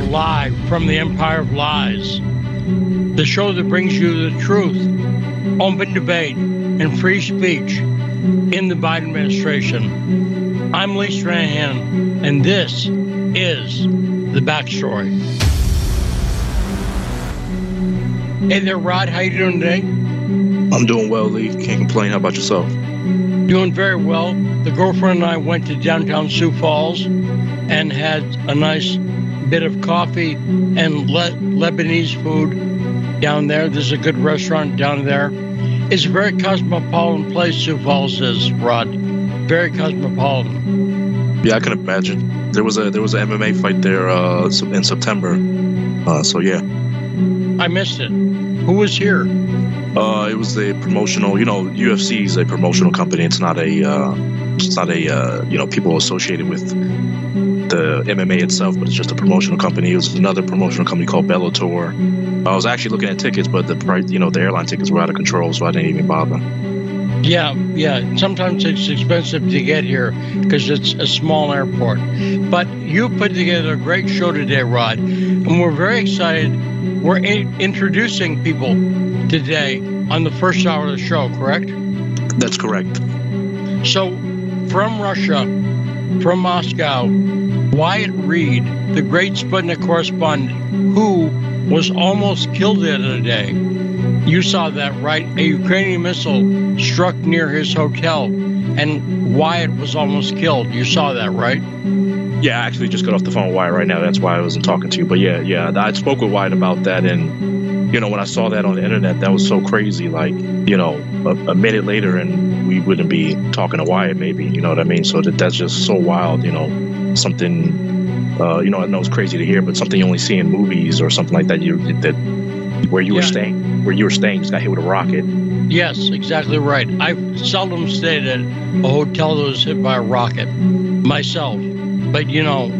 are live from the Empire of Lies, the show that brings you the truth, open debate, and free speech in the Biden administration. I'm Lee Stranahan, and this is the backstory. Hey there, Rod. How you doing today? I'm doing well, Lee. Can't complain. How about yourself? Doing very well. The girlfriend and I went to downtown Sioux Falls and had a nice bit of coffee and Le- Lebanese food down there. There's a good restaurant down there. It's a very cosmopolitan place, Sioux Falls is, Rod. Very cosmopolitan. Yeah, I can imagine. There was a there was an MMA fight there uh, in September. Uh, so yeah. I missed it. Who was here? Uh, it was a promotional. You know, UFC is a promotional company. It's not a. Uh, it's not a. Uh, you know, people associated with the MMA itself, but it's just a promotional company. It was another promotional company called Bellator. I was actually looking at tickets, but the price, you know, the airline tickets were out of control, so I didn't even bother. Yeah, yeah. Sometimes it's expensive to get here because it's a small airport. But you put together a great show today, Rod, and we're very excited. We're in- introducing people today on the first hour of the show, correct? That's correct. So, from Russia, from Moscow, Wyatt Reed, the great Sputnik correspondent, who was almost killed the other day. You saw that, right? A Ukrainian missile struck near his hotel, and Wyatt was almost killed. You saw that, right? Yeah, I actually just got off the phone with Wyatt right now. That's why I wasn't talking to you. But yeah, yeah, I spoke with Wyatt about that, and you know, when I saw that on the internet, that was so crazy. Like, you know, a, a minute later, and we wouldn't be talking to Wyatt, maybe. You know what I mean? So that that's just so wild. You know, something. Uh, you know, I know it's crazy to hear, but something you only see in movies or something like that. You that where you yeah. were staying, where you were staying, just got hit with a rocket. Yes, exactly right. I've seldom stayed at a hotel that was hit by a rocket myself, but you know,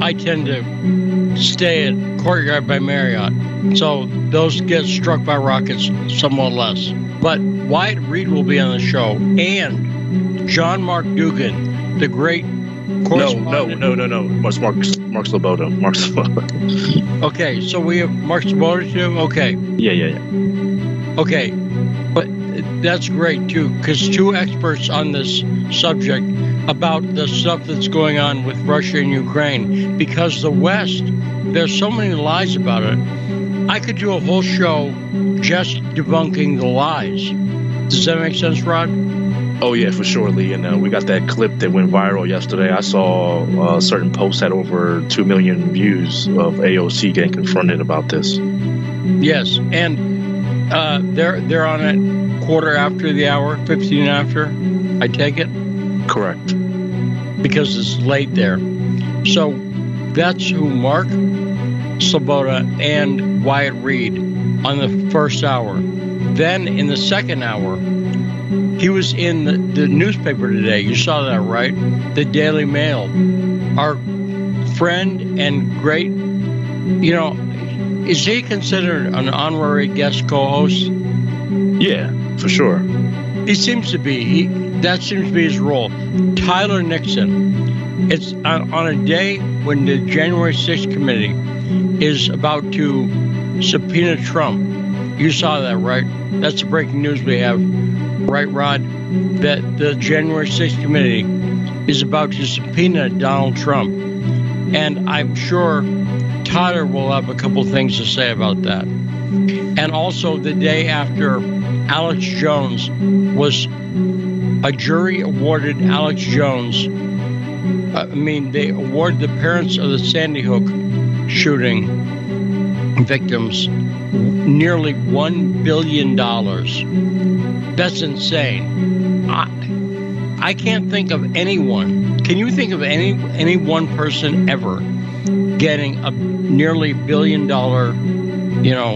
I tend to stay at Courtyard by Marriott, so those get struck by rockets somewhat less. But Wyatt Reed will be on the show, and John Mark Dougan, the great no, no, no, no, no. Mark, Mark, Mark Sleboda. Mark Sleboda. okay, so we have Mark Sleboda too. Okay. Yeah, yeah, yeah. Okay, but that's great too, because two experts on this subject about the stuff that's going on with Russia and Ukraine. Because the West, there's so many lies about it. I could do a whole show just debunking the lies. Does that make sense, Rod? Oh yeah, for sure, Lee. And uh, we got that clip that went viral yesterday. I saw uh, certain posts had over two million views of AOC getting confronted about this. Yes, and uh, they're they're on it quarter after the hour, fifteen after. I take it. Correct. Because it's late there. So that's who Mark Sleboda and Wyatt Reed on the first hour. Then in the second hour, he was in the, the newspaper today. You saw that, right? The Daily Mail. Our friend and great, you know, is he considered an honorary guest co-host? Yeah, for sure. He seems to be. He that seems to be his role. Tyler Nixon. It's on, on a day when the January 6th committee is about to subpoena Trump. You saw that, right? That's the breaking news we have right, Rod, that the January 6th committee is about to subpoena Donald Trump. And I'm sure Tyler will have a couple things to say about that. And also, the day after Alex Jones was a jury awarded Alex Jones. Uh, I mean, they awarded the parents of the Sandy Hook shooting victims nearly $1 billion. That's insane. I, I can't think of anyone. Can you think of any any one person ever getting a nearly billion dollar, you know,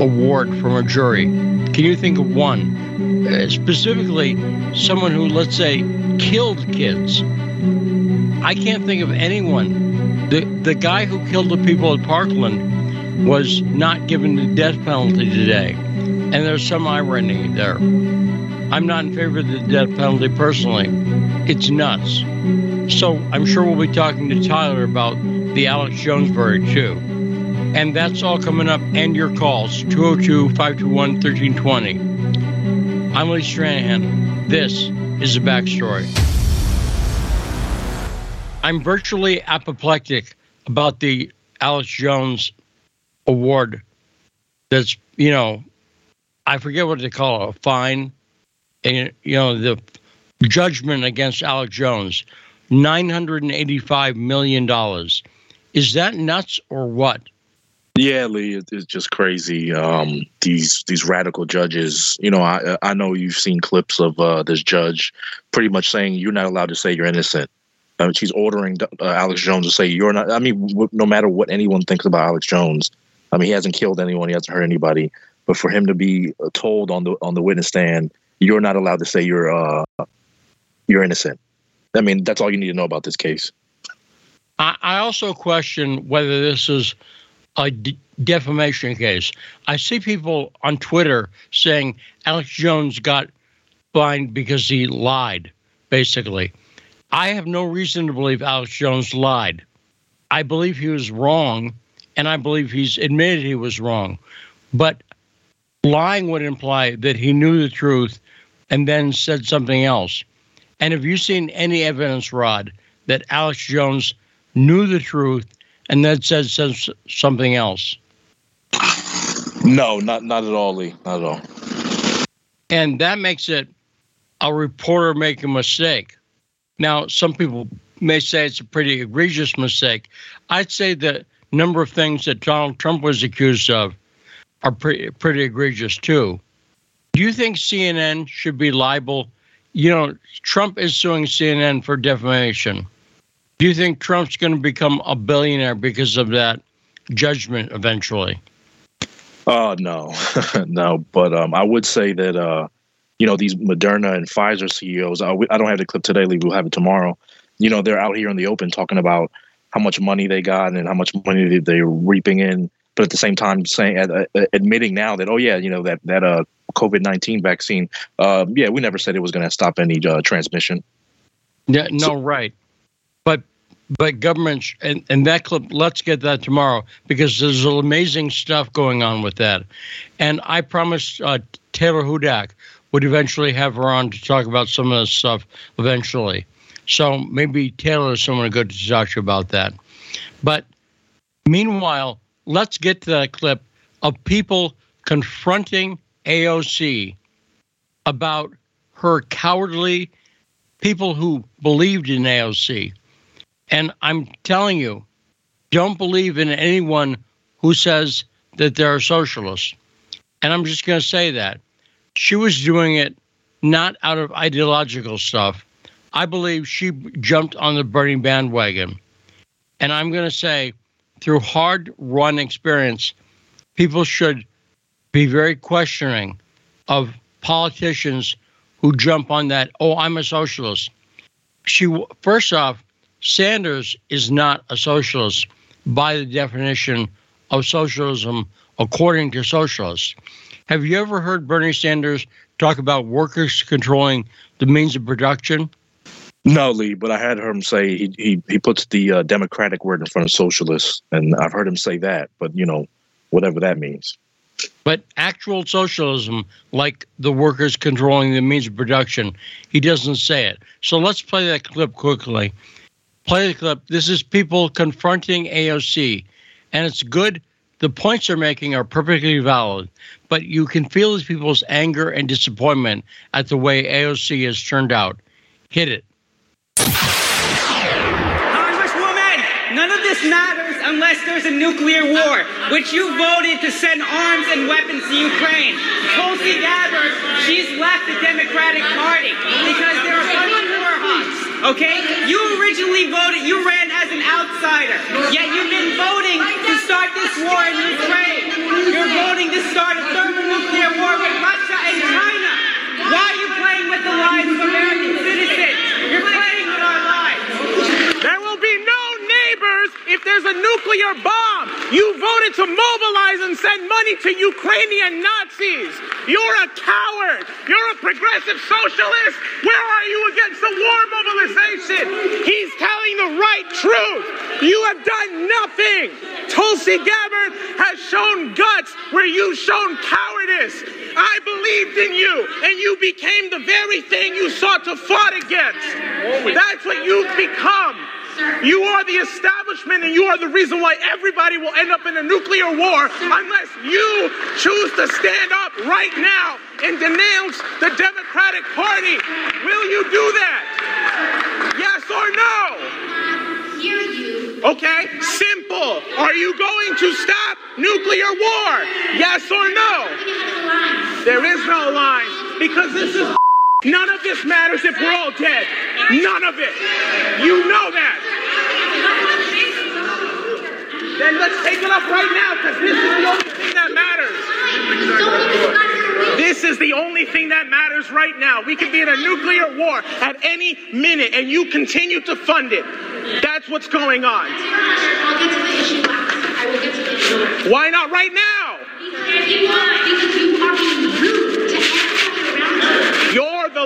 award from a jury? Can you think of one? Uh, specifically, someone who, let's say, killed kids. I can't think of anyone. The the guy who killed the people at Parkland was not given the death penalty today. And there's some irony there. I'm not in favor of the death penalty personally. It's nuts. So I'm sure we'll be talking to Tyler about the Alex Jones verdict, too. And that's all coming up. And your calls 202 521 1320. I'm Lee Stranahan. This is the backstory. I'm virtually apoplectic about the Alex Jones award. That's, you know, I forget what they call it, a fine. And, you know, the judgment against Alex Jones, $985 million. Is that nuts or what? Yeah, Lee, it's just crazy. Um, these these radical judges. You know, I I know you've seen clips of uh, this judge pretty much saying you're not allowed to say you're innocent. I mean, she's ordering uh, Alex Jones to say you're not. I mean, no matter what anyone thinks about Alex Jones, I mean, he hasn't killed anyone, he hasn't hurt anybody. But for him to be uh, told on the on the witness stand, you're not allowed to say you're uh, you're innocent. I mean, that's all you need to know about this case. I, I also question whether this is a d- defamation case. I see people on Twitter saying Alex Jones got fined because he lied, basically. I have no reason to believe Alex Jones lied. I believe he was wrong, and I believe he's admitted he was wrong. But lying would imply that he knew the truth and then said something else. And have you seen any evidence, Rod, that Alex Jones knew the truth and then said, said something else? No, not not at all, Lee. Not at all. And that makes it a reporter making a mistake. Now, some people may say it's a pretty egregious mistake. I'd say the number of things that Donald Trump was accused of are pretty pretty egregious too. Do you think CNN should be liable? You know, Trump is suing CNN for defamation. Do you think Trump's going to become a billionaire because of that judgment eventually? Uh no, no. But um, I would say that uh, you know these Moderna and Pfizer CEOs. I, I don't have the clip today. We'll have it tomorrow. You know they're out here in the open talking about how much money they got and how much money they're reaping in, but at the same time saying uh, admitting now that oh yeah, you know that that uh COVID nineteen vaccine, uh, yeah, we never said it was going to stop any uh, transmission. Yeah, no, so, right. But but governments and, and that clip let's get that tomorrow because there's amazing stuff going on with that and i promised uh, taylor hudak would eventually have her on to talk about some of this stuff eventually so maybe taylor is someone good to talk to about that but meanwhile let's get to that clip of people confronting aoc about her cowardly people who believed in aoc and I'm telling you, don't believe in anyone who says that they're socialists. And I'm just going to say that. She was doing it not out of ideological stuff. I believe she jumped on the Bernie bandwagon. And I'm going to say, through hard run experience, people should be very questioning of politicians who jump on that, oh, I'm a socialist. She, first off, Sanders is not a socialist by the definition of socialism according to socialists. Have you ever heard Bernie Sanders talk about workers controlling the means of production? No, Lee, but I had heard him say he he, he puts the uh, democratic word in front of socialist, and I've heard him say that. But you know, whatever that means. But actual socialism, like the workers controlling the means of production, he doesn't say it. So let's play that clip quickly play the clip. This is people confronting AOC, and it's good. The points they're making are perfectly valid, but you can feel these people's anger and disappointment at the way AOC has turned out. Hit it. Congresswoman, none of this matters unless there's a nuclear war, which you voted to send arms and weapons to Ukraine. Tulsi Gabbard, she's left the Democratic Party because there are a war hawks. Okay? You originally voted, you ran as an outsider. Yet you've been voting to start this war in Ukraine. You're voting to start a thermonuclear war with Russia and China. Why are you playing with the lives of American citizens? You're playing with our lives. There will be no neighbors if there's a nuclear bomb. You voted to mobilize and send money to Ukrainian Nazis. You're a coward. You're a progressive socialist. Where are you against the war mobilization? He's telling the right truth. You have done nothing. Tulsi Gabbard has shown guts where you've shown cowardice. I believed in you, and you became the very thing you sought to fight against. That's what you've become. You are the establishment and you are the reason why everybody will end up in a nuclear war unless you choose to stand up right now and denounce the Democratic Party. Will you do that? Yes or no? Okay, simple. Are you going to stop nuclear war? Yes or no? There is no line because this is None of this matters if we're all dead. None of it. You know that. Then let's take it up right now because this is the only thing that matters. This is the only thing that matters right now. We could be in a nuclear war at any minute and you continue to fund it. That's what's going on. I'll get to the issue last. I will get to the issue last. Why not right now?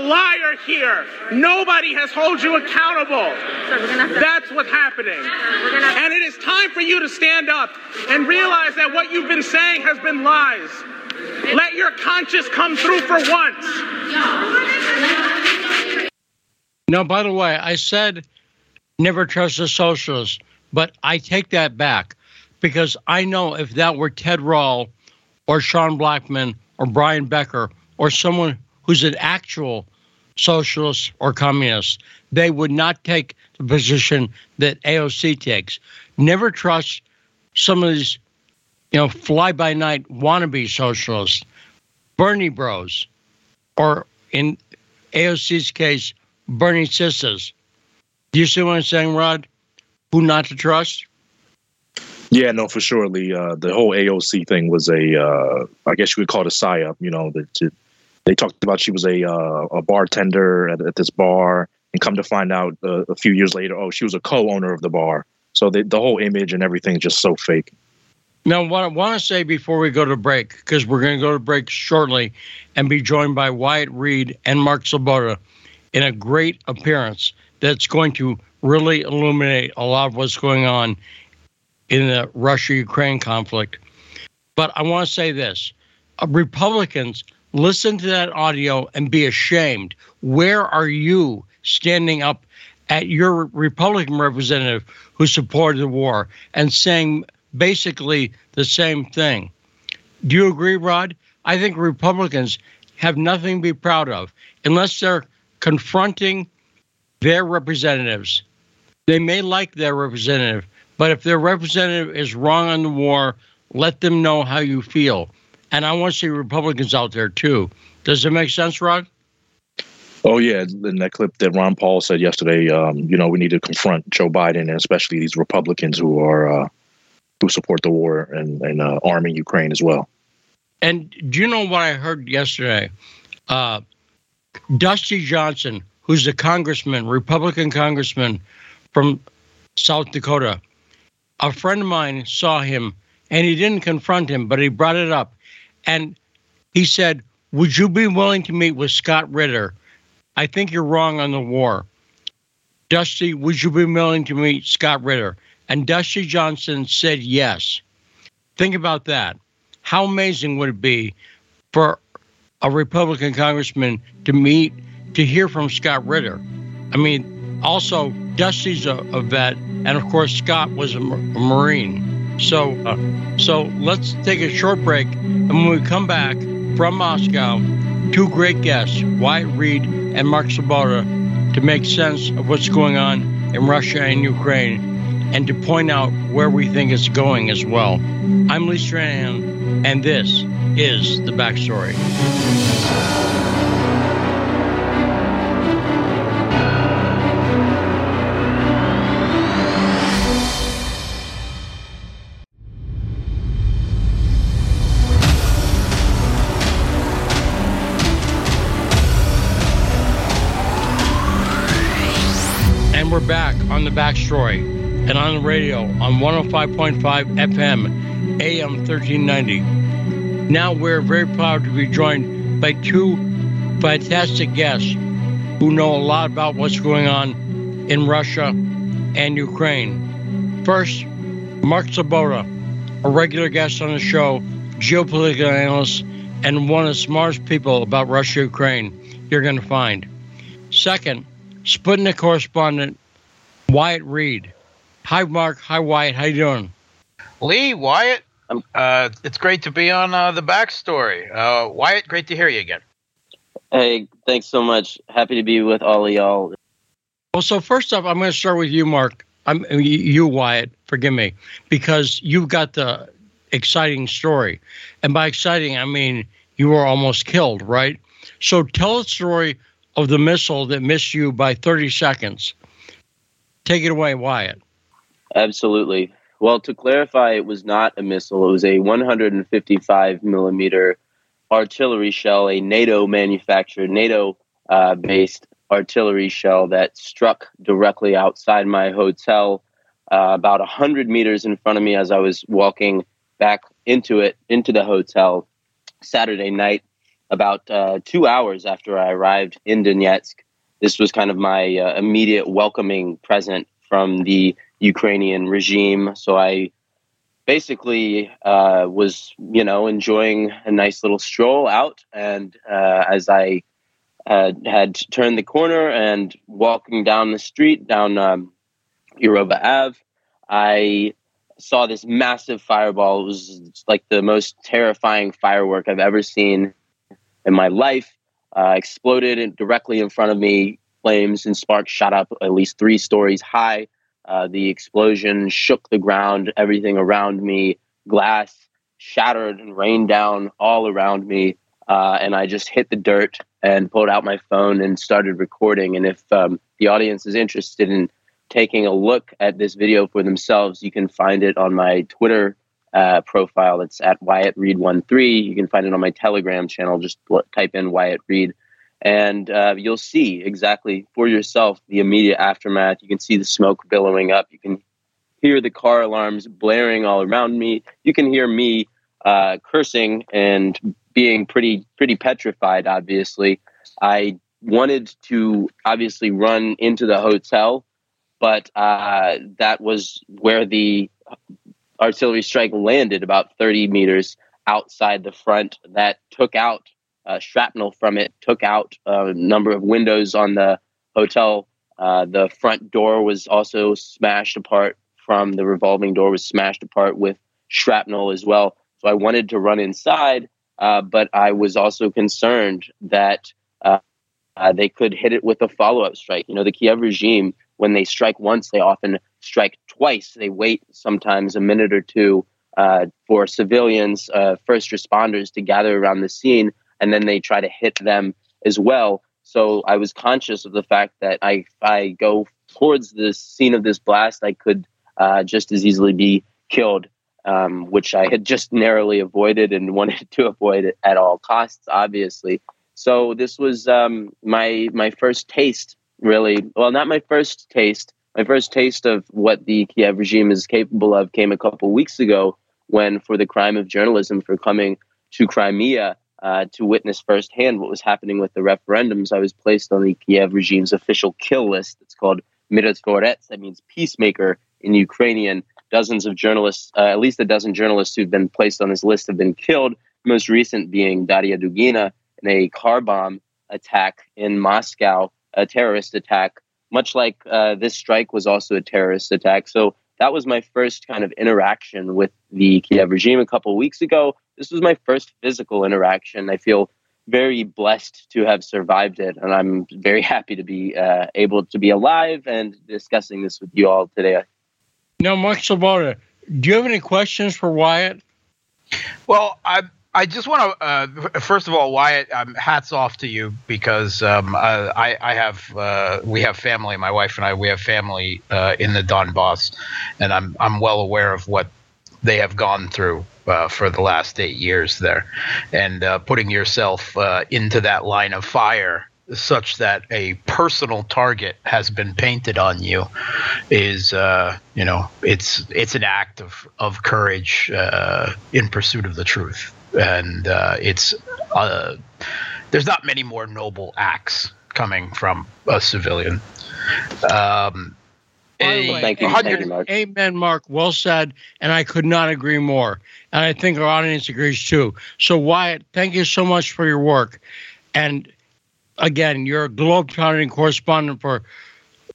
Liar here. Nobody has held you accountable. That's what's happening. And it is time for you to stand up and realize that what you've been saying has been lies. Let your conscience come through for once. Now, by the way, I said never trust a socialist, but I take that back because I know if that were Ted Rall or Sean Blackman or Brian Becker or someone who's an actual socialist or communist, they would not take the position that AOC takes. Never trust some of these, you know, fly by night wannabe socialists, Bernie bros, or in AOC's case, Bernie sisters. Do you see what I'm saying, Rod? Who not to trust? Yeah, no, for sure. The uh, the whole AOC thing was a, uh, I guess you would call it a psyop. You know, that they talked about she was a uh, a bartender at, at, this bar, and come to find out uh, a few years later, oh, she was a co-owner of the bar. So the the whole image and everything is just so fake. Now, what I want to say before we go to break, because we're going to go to break shortly, and be joined by Wyatt Reed and Mark Sleboda in a great appearance that's going to really illuminate a lot of what's going on in the Russia Ukraine conflict. But I want to say this uh, Republicans, listen to that audio and be ashamed. Where are you standing up at your Republican representative who supported the war and saying basically the same thing? Do you agree, Rod? I think Republicans have nothing to be proud of unless they're confronting their representatives. They may like their representative, but if their representative is wrong on the war, let them know how you feel. And I want to see Republicans out there too. Does it make sense, Rod? Oh yeah, in that clip that Ron Paul said yesterday, um, you know, we need to confront Joe Biden and especially these Republicans who are uh, who support the war and, and uh, arming Ukraine as well. And do you know what I heard yesterday? Uh, Dusty Johnson, who's a congressman, Republican congressman from South Dakota, a friend of mine saw him and he didn't confront him, but he brought it up. And he said, Would you be willing to meet with Scott Ritter? I think you're wrong on the war. Dusty, would you be willing to meet Scott Ritter? And Dusty Johnson said yes. Think about that. How amazing would it be for a Republican congressman to meet, to hear from Scott Ritter? I mean, also, Dusty's a, a vet, and of course, Scott was a, a Marine. So, uh, so let's take a short break, and when we come back from Moscow, two great guests, Wyatt Reed and Mark Sleboda, to make sense of what's going on in Russia and Ukraine, and to point out where we think it's going as well. I'm Lee Stranahan, and this is the backstory. On the backstory and on the radio on 105.5 FM AM 1390. Now we're very proud to be joined by two fantastic guests who know a lot about what's going on in Russia and Ukraine. First, Mark Sleboda, a regular guest on the show, geopolitical analyst, and one of the smartest people about Russia Ukraine you're going to find. Second, Sputnik correspondent Wyatt Reed. Hi, Mark. Hi, Wyatt. How you doing? Lee, Wyatt, uh, it's great to be on uh, the backstory. Uh, Wyatt, great to hear you again. Hey, thanks so much. Happy to be with all of y'all. Well, so first off, I'm going to start with you, Mark. I'm you, Wyatt. Forgive me, because you've got the exciting story, and by exciting, I mean you were almost killed, right? So tell the story of the missile that missed you by 30 seconds. Take it away, Wyatt. Absolutely. Well, to clarify, it was not a missile. It was a 155 millimeter artillery shell, a NATO manufactured, NATO uh, based artillery shell that struck directly outside my hotel, uh, about 100 meters in front of me as I was walking back into it, into the hotel Saturday night, about uh, two hours after I arrived in Donetsk. This was kind of my uh, immediate welcoming present from the Ukrainian regime. So I basically uh, was, you know, enjoying a nice little stroll out. And uh, as I uh, had turned the corner and walking down the street, down um, Europa Ave, I saw this massive fireball. It was like the most terrifying firework I've ever seen in my life. Uh, exploded directly in front of me. Flames and sparks shot up at least three stories high. Uh, the explosion shook the ground, everything around me, glass shattered and rained down all around me. Uh, and I just hit the dirt and pulled out my phone and started recording. And if um, the audience is interested in taking a look at this video for themselves, you can find it on my Twitter uh, profile. It's at Wyatt Reed one three. You can find it on my Telegram channel. Just type in Wyatt Reed and uh, you'll see exactly for yourself the immediate aftermath. You can see the smoke billowing up. You can hear the car alarms blaring all around me. You can hear me uh, cursing and being pretty pretty petrified. Obviously, I wanted to obviously run into the hotel, but uh, that was where the artillery strike landed, about 30 meters outside the front. That took out uh, shrapnel from it took out a number of windows on the hotel. Uh, the front door was also smashed apart from the revolving door was smashed apart with shrapnel as well. So I wanted to run inside, uh, but I was also concerned that uh, uh, they could hit it with a follow up strike. You know, the Kiev regime, when they strike once, they often strike twice. They wait sometimes a minute or two uh, for civilians, first responders to gather around the scene and then they try to hit them as well. So I was conscious of the fact that I, if I go towards the scene of this blast, I could uh, just as easily be killed, um, which I had just narrowly avoided and wanted to avoid at all costs, obviously. So this was um, my my first taste, really. Well, not my first taste. My first taste of what the Kiev regime is capable of came a couple weeks ago when, for the crime of journalism, for coming to Crimea, uh, to witness firsthand what was happening with the referendums, I was placed on the Kiev regime's official kill list. It's called Mirotvorets, that means peacemaker in Ukrainian. Dozens of journalists, uh, at least a dozen journalists who've been placed on this list have been killed, most recent being Daria Dugina in a car bomb attack in Moscow, a terrorist attack, much like uh, this strike was also a terrorist attack. So that was my first kind of interaction with the Kiev regime a couple of weeks ago this was my first physical interaction. I feel very blessed to have survived it, and I'm very happy to be uh, able to be alive and discussing this with you all today. Now, Mark Sleboda, do you have any questions for Wyatt? Well, I I just want to uh, first of all, Wyatt, um, hats off to you because um, uh, I, I, have uh, we have family. My wife and I we have family uh, in the Donbass, and I'm I'm well aware of what they have gone through uh, for the last eight years there, and uh, putting yourself into that line of fire such that a personal target has been painted on you is uh, you know it's it's an act of of courage uh, in pursuit of the truth and uh, it's uh, there's not many more noble acts coming from a civilian um, By a way, Thank you. amen, Thank you, Mark. amen, Mark. Well said, and I could not agree more. And I think our audience agrees too. So, Wyatt, thank you so much for your work. And again, you're a globe-trotting correspondent for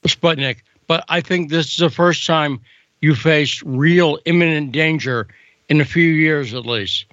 Sputnik, but I think this is the first time you faced real imminent danger in a few years, at least.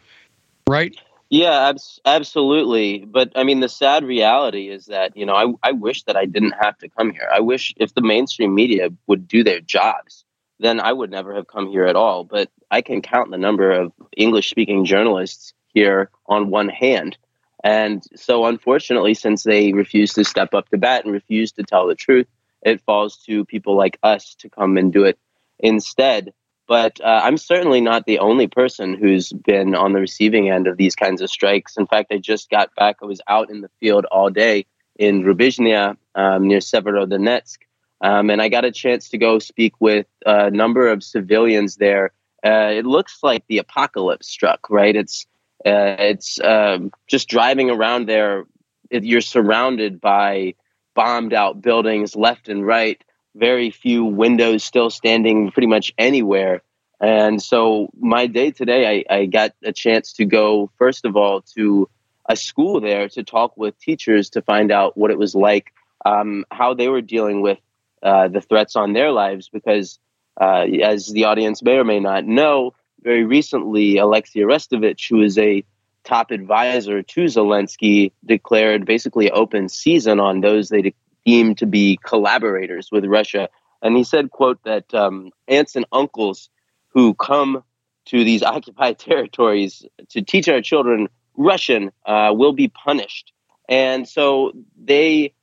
Right? Yeah, abs- absolutely. But I mean, the sad reality is that, you know, I, I wish that I didn't have to come here. I wish if the mainstream media would do their jobs, then I would never have come here at all. But I can count the number of English speaking journalists here on one hand. And so, unfortunately, since they refuse to step up to bat and refuse to tell the truth, it falls to people like us to come and do it instead. But uh, I'm certainly not the only person who's been on the receiving end of these kinds of strikes. In fact, I just got back. I was out in the field all day in Rubizhnia um, near Severodonetsk, um, and I got a chance to go speak with a number of civilians there. Uh, it looks like the apocalypse struck, right? It's uh, it's um, just driving around there. It, you're surrounded by bombed out buildings left and right very few windows still standing pretty much anywhere. And so my day today, I, I got a chance to go, first of all, to a school there to talk with teachers to find out what it was like, um, how they were dealing with uh, the threats on their lives. Because, uh, as the audience may or may not know, very recently, Alexei Arestovich, who is a top advisor to Zelensky, declared basically open season on those they deemed to be collaborators with Russia. And he said, quote, that um, aunts and uncles who come to these occupied territories to teach our children Russian uh, will be punished. And so they,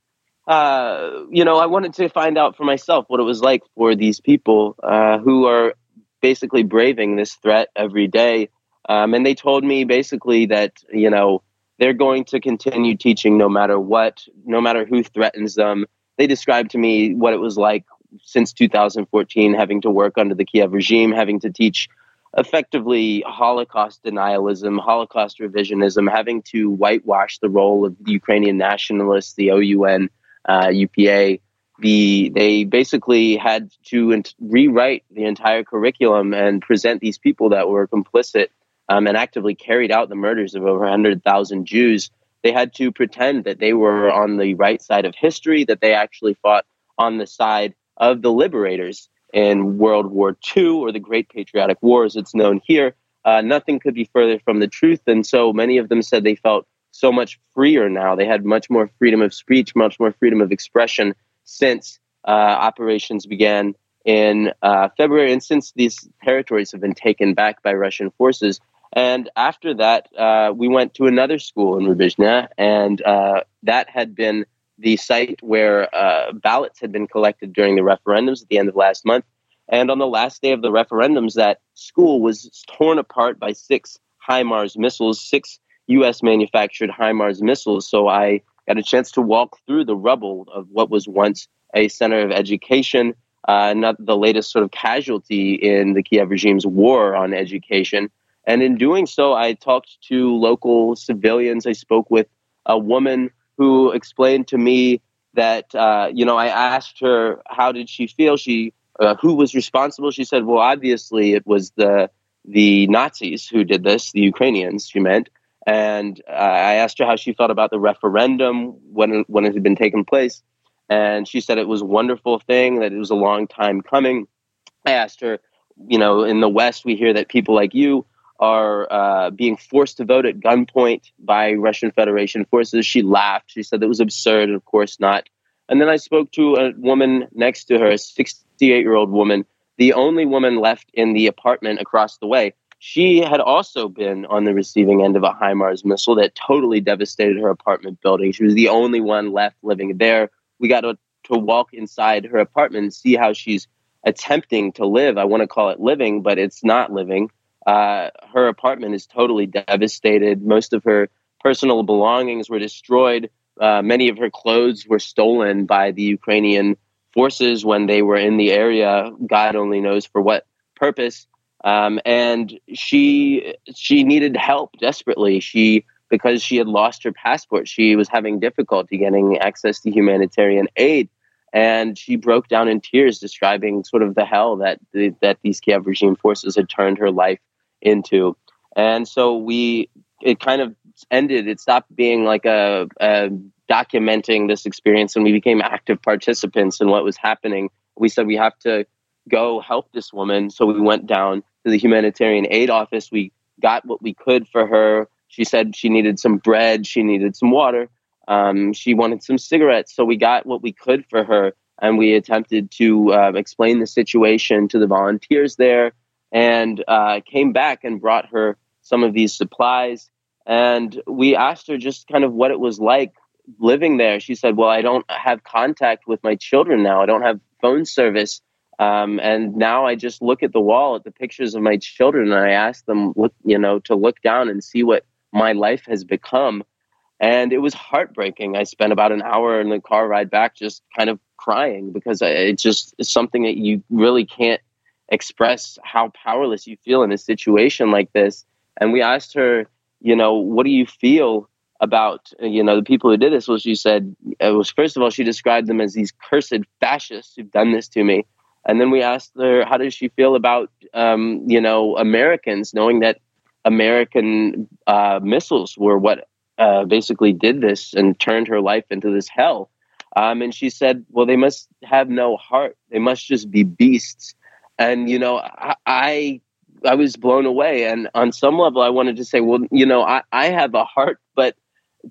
uh, you know, I wanted to find out for myself what it was like for these people uh, who are basically braving this threat every day. Um, and they told me basically that, you know, they're going to continue teaching no matter what, no matter who threatens them. They described to me what it was like since 2014, having to work under the Kiev regime, having to teach effectively Holocaust denialism, Holocaust revisionism, having to whitewash the role of the Ukrainian nationalists, the OUN, uh, UPA. The, they basically had to rewrite the entire curriculum and present these people that were complicit um, and actively carried out the murders of over 100,000 Jews, they had to pretend that they were on the right side of history, that they actually fought on the side of the liberators in World War II or the Great Patriotic War, as it's known here. Uh, nothing could be further from the truth. And so many of them said they felt so much freer now. They had much more freedom of speech, much more freedom of expression since uh, operations began in uh, February and since these territories have been taken back by Russian forces. And after that, uh, we went to another school in Rubizhnia, and uh, that had been the site where uh, ballots had been collected during the referendums at the end of last month. And on the last day of the referendums, that school was torn apart by six HIMARS missiles, six U.S. manufactured HIMARS missiles. So I got a chance to walk through the rubble of what was once a center of education, uh, not the latest sort of casualty in the Kiev regime's war on education. And in doing so, I talked to local civilians. I spoke with a woman who explained to me that, uh, you know, I asked her how did she feel? She, uh, who was responsible? She said, well, obviously it was the the Nazis who did this, the Ukrainians. She meant. And uh, I asked her how she felt about the referendum when when it had been taking place, and she said it was a wonderful thing that it was a long time coming. I asked her, you know, in the West we hear that people like you are uh, being forced to vote at gunpoint by Russian Federation forces. She laughed. She said it was absurd, of course not. And then I spoke to a woman next to her, a 68 year old woman, the only woman left in the apartment across the way. She had also been on the receiving end of a HIMARS missile that totally devastated her apartment building. She was the only one left living there. We got to, to walk inside her apartment and see how she's attempting to live. I want to call it living, but it's not living. Uh, her apartment is totally devastated. Most of her personal belongings were destroyed. uh, many of her clothes were stolen by the Ukrainian forces when they were in the area. God only knows for what purpose. Um, and she she needed help desperately. She because she had lost her passport, she was having difficulty getting access to humanitarian aid, and she broke down in tears, describing sort of the hell that the, that these Kiev regime forces had turned her life into. And so we it kind of ended. It stopped being like a, a documenting this experience, and we became active participants in what was happening. We said we have to go help this woman. So we went down to the humanitarian aid office. We got what we could for her. She said she needed some bread, she needed some water, um, she wanted some cigarettes. So we got what we could for her, and we attempted to uh, explain the situation to the volunteers there, and uh, came back and brought her some of these supplies. And we asked her just kind of what it was like living there. She said, "Well, I don't have contact with my children now. I don't have phone service." Um, and now I just look at the wall at the pictures of my children and I ask them, look, you know, to look down and see what my life has become. And it was heartbreaking. I spent about an hour in the car ride back just kind of crying because it just something that you really can't express how powerless you feel in a situation like this. And we asked her, you know, what do you feel about, you know, the people who did this? Well, she said, it was first of all, she described them as these cursed fascists who've done this to me. And then we asked her, how does she feel about, um, you know, Americans knowing that American uh, missiles were what uh, basically did this and turned her life into this hell? Um, and she said, well, they must have no heart. They must just be beasts. And, you know, I, I, was blown away. And on some level, I wanted to say, well, you know, I, I have a heart, but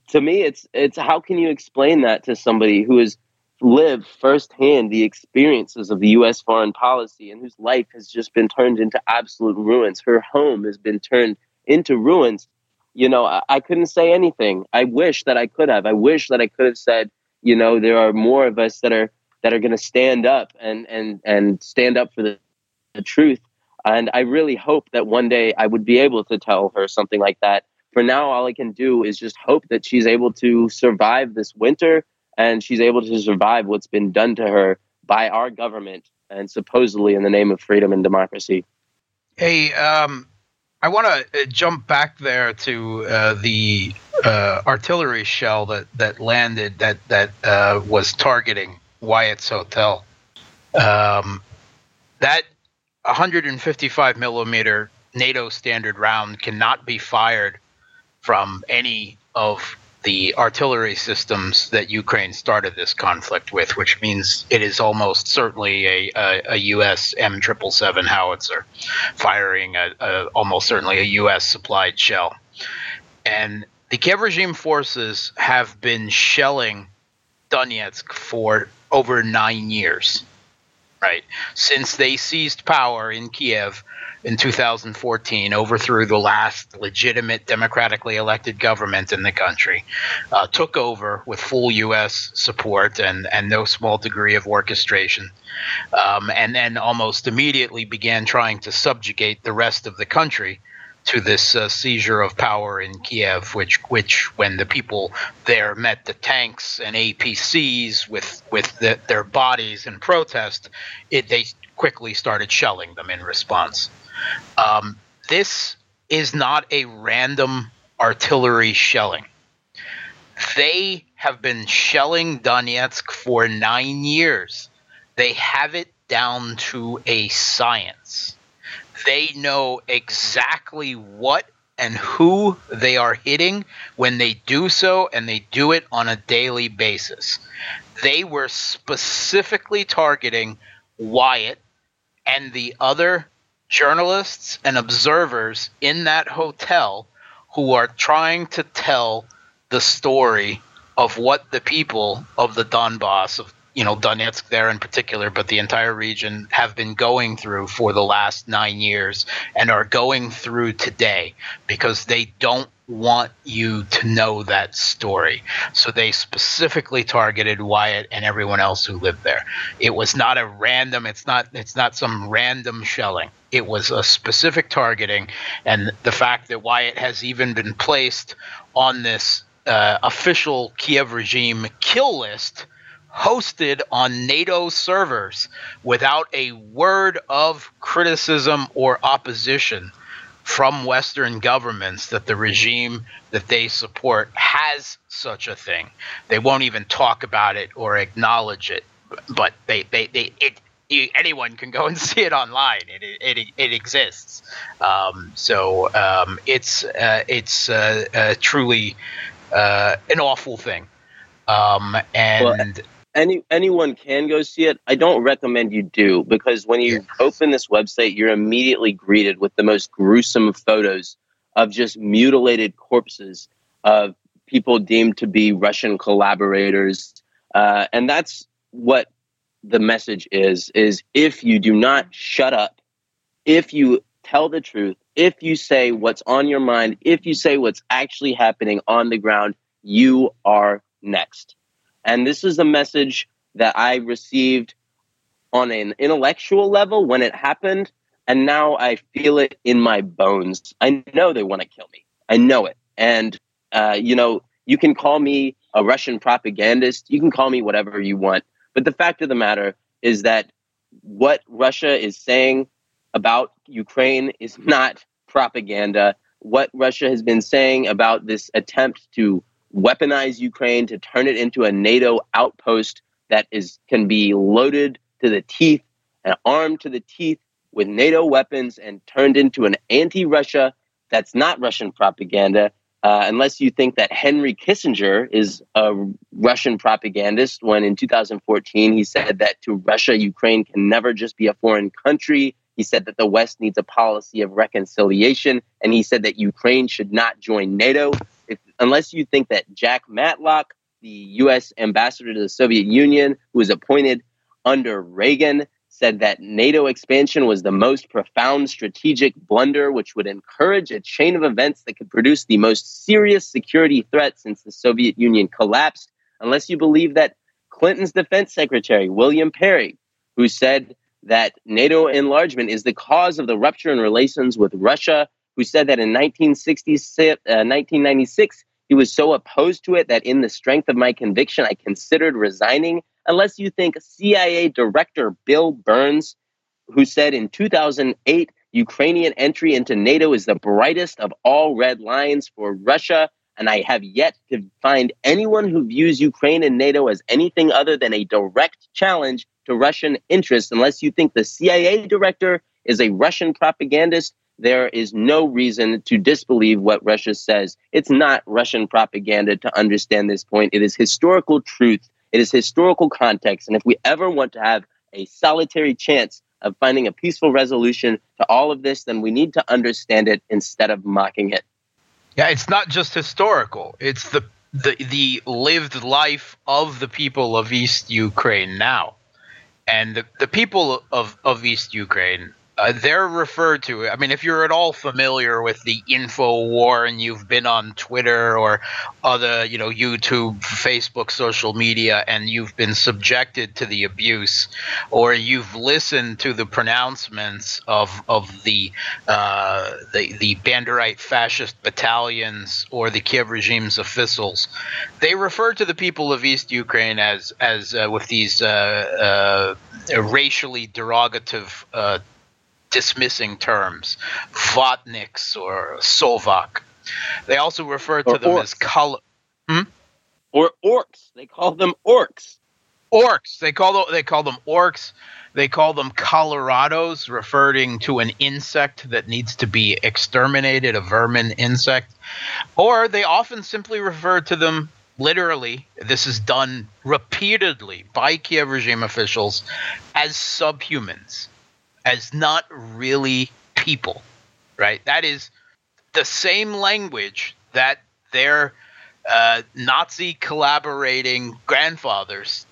to me, it's, it's how can you explain that to somebody who has lived firsthand the experiences of the U.S. foreign policy and whose life has just been turned into absolute ruins. Her home has been turned into ruins. You know, I, I couldn't say anything. I wish that I could have. I wish that I could have said, you know, there are more of us that are that are going to stand up and and and stand up for the, the truth. And I really hope that one day I would be able to tell her something like that. For now, all I can do is just hope that she's able to survive this winter and she's able to survive what's been done to her by our government and supposedly in the name of freedom and democracy. Hey, um, I want to uh, jump back there to uh, the uh, artillery shell that, that landed that that uh, was targeting Wyatt's hotel. Um, that 155 millimeter NATO standard round cannot be fired from any of the artillery systems that Ukraine started this conflict with, which means it is almost certainly a, a, a U.S. M777 howitzer firing a, a, almost certainly a U.S. supplied shell. And the Kiev regime forces have been shelling Donetsk for over nine years, right? Since they seized power in Kiev in 2014 overthrew the last legitimate democratically elected government in the country, uh, took over with full U.S. support and, and no small degree of orchestration, um, and then almost immediately began trying to subjugate the rest of the country to this uh, seizure of power in Kiev, which which when the people there met the tanks and APCs with with the, their bodies in protest, it, they quickly started shelling them in response. Um, this is not a random artillery shelling. They have been shelling Donetsk for nine years. They have it down to a science. They know exactly what and who they are hitting when they do so, and they do it on a daily basis. They were specifically targeting Wyatt and the other journalists and observers in that hotel who are trying to tell the story of what the people of the Donbass, of you know Donetsk there in particular, but the entire region have been going through for the last nine years and are going through today because they don't want you to know that story. So they specifically targeted Wyatt and everyone else who lived there. It was not a random it's not it's not some random shelling. It was a specific targeting and the fact that Wyatt has even been placed on this uh, official Kiev regime kill list hosted on NATO servers without a word of criticism or opposition from Western governments that the regime that they support has such a thing. They won't even talk about it or acknowledge it, but they, they, they it, anyone can go and see it online. It it, it exists. Um, so um, it's uh, it's uh, uh, truly uh, an awful thing. Um, and well, any anyone can go see it. I don't recommend you do because when you open this website, you're immediately greeted with the most gruesome photos of just mutilated corpses of people deemed to be Russian collaborators, uh, and that's what the message is: is if you do not shut up, if you tell the truth, if you say what's on your mind, if you say what's actually happening on the ground, you are next. And this is a message that I received on an intellectual level when it happened. And now I feel it in my bones. I know they want to kill me. I know it. And, uh, you know, you can call me a Russian propagandist. You can call me whatever you want. But the fact of the matter is that what Russia is saying about Ukraine is not propaganda. What Russia has been saying about this attempt to weaponize Ukraine, to turn it into a NATO outpost that is can be loaded to the teeth and armed to the teeth with NATO weapons and turned into an anti-Russia that's not Russian propaganda. Uh, unless you think that Henry Kissinger is a Russian propagandist, when in 2014 he said that to Russia, Ukraine can never just be a foreign country. He said that the West needs a policy of reconciliation, and he said that Ukraine should not join NATO if, unless you think that Jack Matlock, the U.S. ambassador to the Soviet Union, who was appointed under Reagan, said that NATO expansion was the most profound strategic blunder, which would encourage a chain of events that could produce the most serious security threat since the Soviet Union collapsed, unless you believe that Clinton's defense secretary, William Perry, who said that NATO enlargement is the cause of the rupture in relations with Russia who said that in 1996, uh, 1996 he was so opposed to it that in the strength of my conviction, I considered resigning. Unless you think CIA Director Bill Burns, who said in 2008, Ukrainian entry into NATO is the brightest of all red lines for Russia. And I have yet to find anyone who views Ukraine and NATO as anything other than a direct challenge to Russian interests, unless you think the CIA director is a Russian propagandist there is no reason to disbelieve what Russia says. It's not Russian propaganda to understand this point. It is historical truth, it is historical context. And if we ever want to have a solitary chance of finding a peaceful resolution to all of this, then we need to understand it instead of mocking it. Yeah, it's not just historical. It's the the the lived life of the people of East Ukraine now. And the, the people of, of East Ukraine uh, they're referred to. I mean, if you're at all familiar with the info war and you've been on Twitter or other, you know, YouTube, Facebook, social media, and you've been subjected to the abuse, or you've listened to the pronouncements of of the uh, the the Banderite fascist battalions or the Kiev regime's officials, they refer to the people of East Ukraine as as uh, with these uh, uh, racially derogative dismissing terms, Vatniks or Sovok. They also refer to or them orcs. as color. Hmm? Or orcs. They call them orcs. Orcs. They call them, they call them orcs. They call them Colorados, referring to an insect that needs to be exterminated, a vermin insect. Or they often simply refer to them literally, this is done repeatedly by Kiev regime officials as subhumans as not really people, right? That is the same language that their uh, Nazi collaborating grandfathers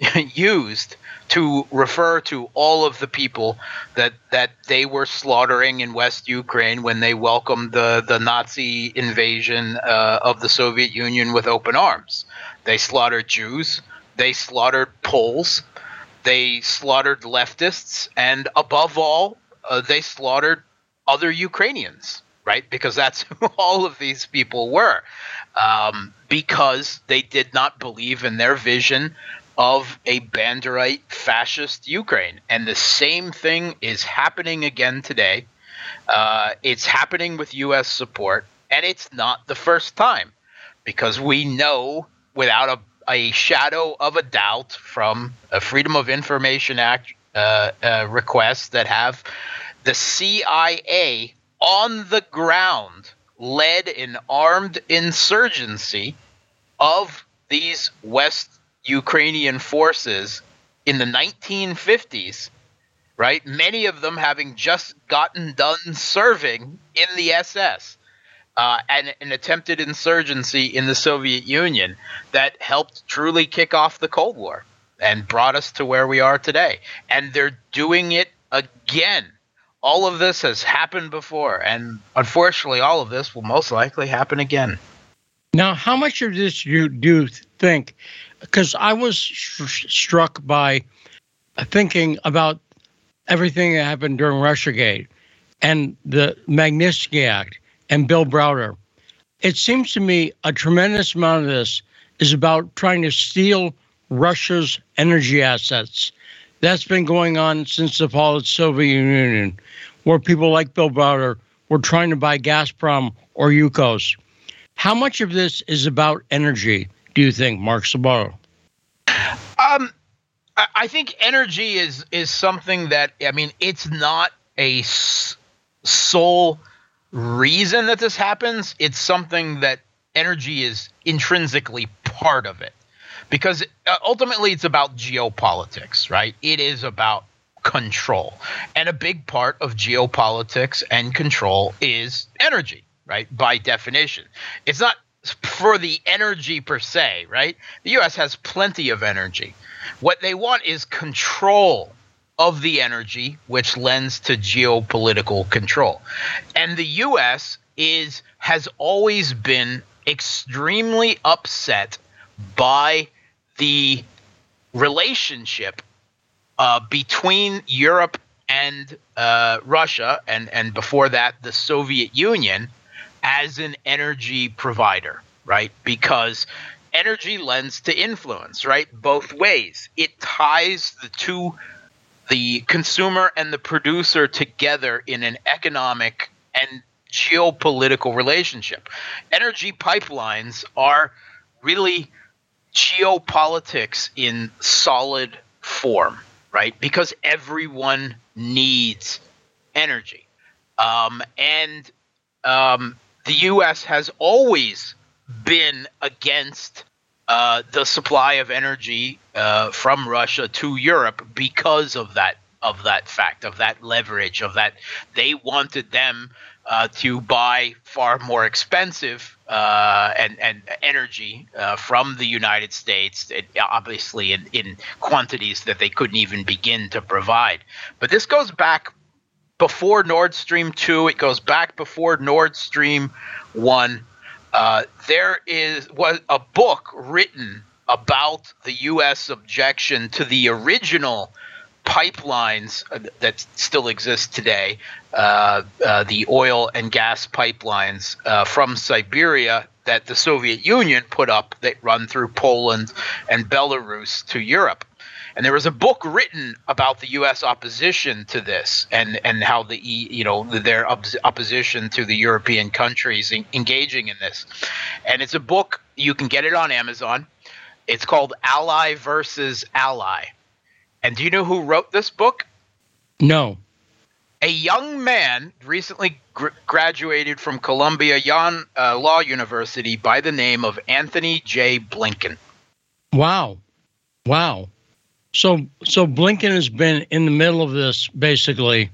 used to refer to all of the people that that they were slaughtering in West Ukraine when they welcomed the the Nazi invasion uh, of the Soviet Union with open arms. They slaughtered Jews. They slaughtered Poles. They slaughtered leftists, and above all, uh, they slaughtered other Ukrainians, right? Because that's who all of these people were. um, because they did not believe in their vision of a Banderite fascist Ukraine. And the same thing is happening again today. Uh, it's happening with U.S. support, and it's not the first time because we know without a, a shadow of a doubt from a Freedom of Information Act uh, uh, that have the CIA on the ground led an armed insurgency of these West Ukrainian forces in the 1950s, right? Many of them having just gotten done serving in the SS. Uh, and an attempted insurgency in the Soviet Union that helped truly kick off the Cold War and brought us to where we are today. And they're doing it again. All of this has happened before, and unfortunately, all of this will most likely happen again. Now, how much of this you do you think? Because I was sh- struck by thinking about everything that happened during RussiaGate and the Magnitsky Act and Bill Browder. It seems to me a tremendous amount of this is about trying to steal Russia's energy assets. That's been going on since the fall of the Soviet Union, where people like Bill Browder were trying to buy Gazprom or Yukos. How much of this is about energy, do you think, Mark Sleboda? Um, I think energy is is something that I mean, it's not a sole reason that this happens. It's something that energy is intrinsically part of it, because uh, ultimately it's about geopolitics, right? It is about control, and a big part of geopolitics and control is energy right? By definition, it's not for the energy per se, right? The U.S. has plenty of energy. What they want is control of the energy, which lends to geopolitical control. And the U.S. is has always been extremely upset by the relationship uh, between Europe and uh, Russia, and and before that the Soviet Union, as an energy provider, right? Because energy lends to influence, right? Both ways. It ties the two, the consumer and the producer together in an economic and geopolitical relationship. Energy pipelines are really geopolitics in solid form, right? Because everyone needs energy. Um, and um, the U.S. has always been against uh, the supply of energy uh, from Russia to Europe because of that of that fact of that leverage of that they wanted them uh, to buy far more expensive uh, and and energy uh, from the United States, obviously in, in quantities that they couldn't even begin to provide. But this goes back before Nord Stream 2. It goes back before Nord Stream 1. Uh, there is was a book written about the U.S. objection to the original pipelines uh, that still exist today, uh, uh, the oil and gas pipelines uh, from Siberia that the Soviet Union put up that run through Poland and Belarus to Europe. And there was a book written about the U.S. opposition to this, and and how the you know their opposition to the European countries in, engaging in this. And it's a book you can get it on Amazon. It's called Ally versus Ally. And do you know who wrote this book? No. A young man recently gr- graduated from Columbia Yon, uh, Law University by the name of Antony J. Blinken. Wow. Wow. So so Blinken has been in the middle of this basically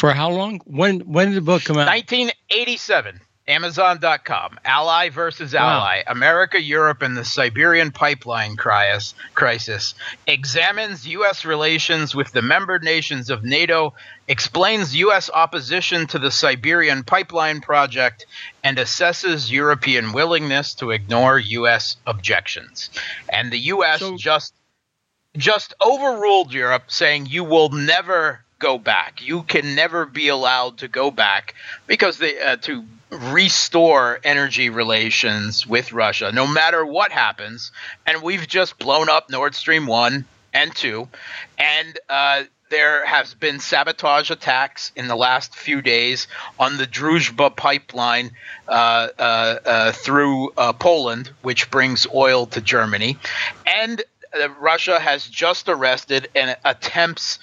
for how long? When when did the book come out? 1987. Amazon.com. Ally versus Ally. Wow. America, Europe, and the Siberian pipeline crisis, crisis examines U.S. relations with the member nations of NATO, explains U.S. opposition to the Siberian pipeline project, and assesses European willingness to ignore U.S. objections. And the U.S. So, just just overruled Europe, saying you will never go back. You can never be allowed to go back because they uh, to restore energy relations with Russia, no matter what happens. And we've just blown up Nord Stream 1 and 2. And uh, there has been sabotage attacks in the last few days on the Druzhba pipeline uh, uh, uh through uh, Poland, which brings oil to Germany. And Russia has just arrested and attempts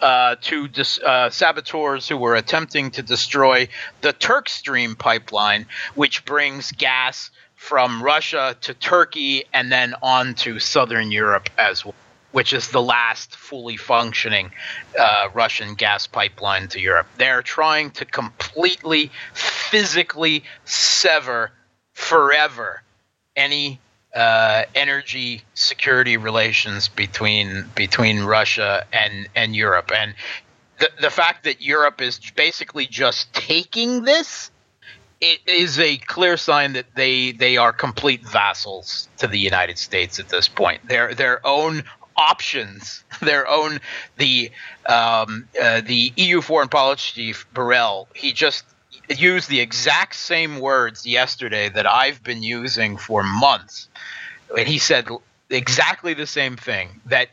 uh, to dis- uh, saboteurs who were attempting to destroy the Turk Stream pipeline, which brings gas from Russia to Turkey and then on to southern Europe as well, which is the last fully functioning uh, Russian gas pipeline to Europe. They're trying to completely physically sever forever any uh, energy security relations between between Russia and and Europe, and the the fact that Europe is basically just taking this. It is a clear sign that they they are complete vassals to the United States at this point. Their their own options, their own the um, uh, the EU foreign policy chief Borrell. He just used the exact same words yesterday that I've been using for months. And he said exactly the same thing that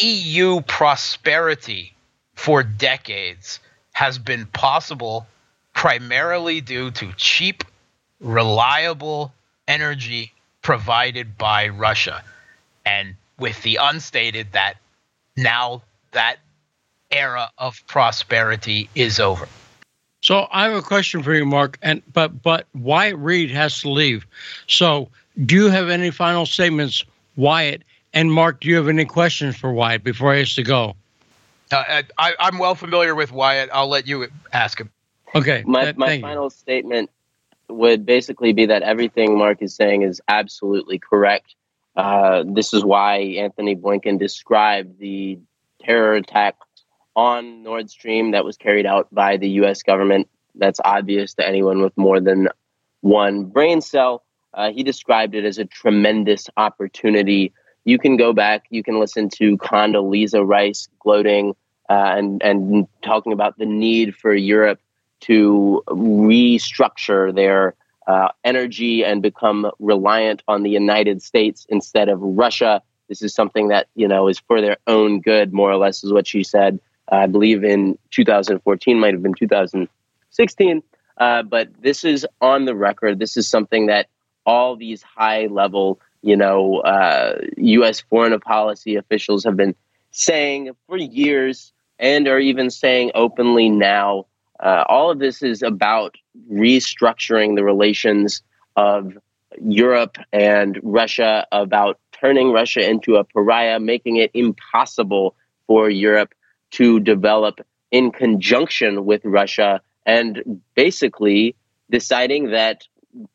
EU prosperity for decades has been possible primarily due to cheap, reliable energy provided by Russia. And with the unstated that now that era of prosperity is over. So I have a question for you, Mark. And but but Wyatt Reed has to leave. So do you have any final statements, Wyatt? And Mark, do you have any questions for Wyatt before I ask to go? Uh, I, am well familiar with Wyatt. I'll let you ask him. Okay. My, my final you. statement would basically be that everything Mark is saying is absolutely correct. Uh, this is why Antony Blinken described the terror attack on Nord Stream that was carried out by the U.S. government. That's obvious to anyone with more than one brain cell. Uh, he described it as a tremendous opportunity. You can go back, you can listen to Condoleezza Rice gloating uh, and, and talking about the need for Europe to restructure their uh, energy and become reliant on the United States instead of Russia. This is something that you know is for their own good, more or less, is what she said. I believe in 2014, might have been 2016. Uh, but this is on the record. This is something that all these high level, you know, uh, U.S. foreign policy officials have been saying for years and are even saying openly now. Uh, all of this is about restructuring the relations of Europe and Russia, about turning Russia into a pariah, making it impossible for Europe to develop in conjunction with Russia and basically deciding that,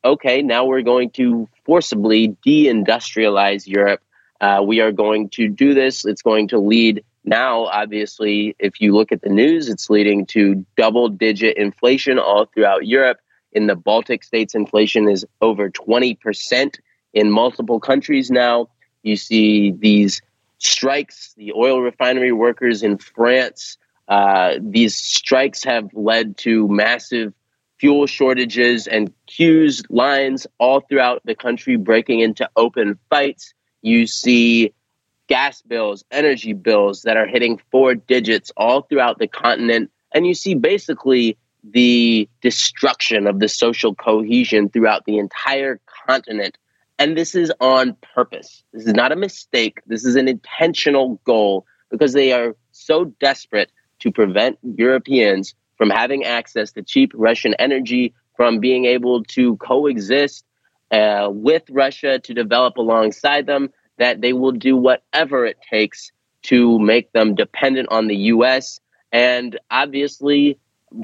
okay, now we're going to forcibly deindustrialize Europe. Uh, we are going to do this. It's going to lead now, obviously, if you look at the news, it's leading to double digit inflation all throughout Europe. In the Baltic states, inflation is over 20% in multiple countries now. You see these strikes, the oil refinery workers in France. Uh, these strikes have led to massive fuel shortages and queues, lines all throughout the country breaking into open fights. You see gas bills, energy bills that are hitting four digits all throughout the continent. And you see basically the destruction of the social cohesion throughout the entire continent and this is on purpose. This is not a mistake. This is an intentional goal because they are so desperate to prevent Europeans from having access to cheap Russian energy, from being able to coexist uh, with Russia to develop alongside them, that they will do whatever it takes to make them dependent on the US. And obviously,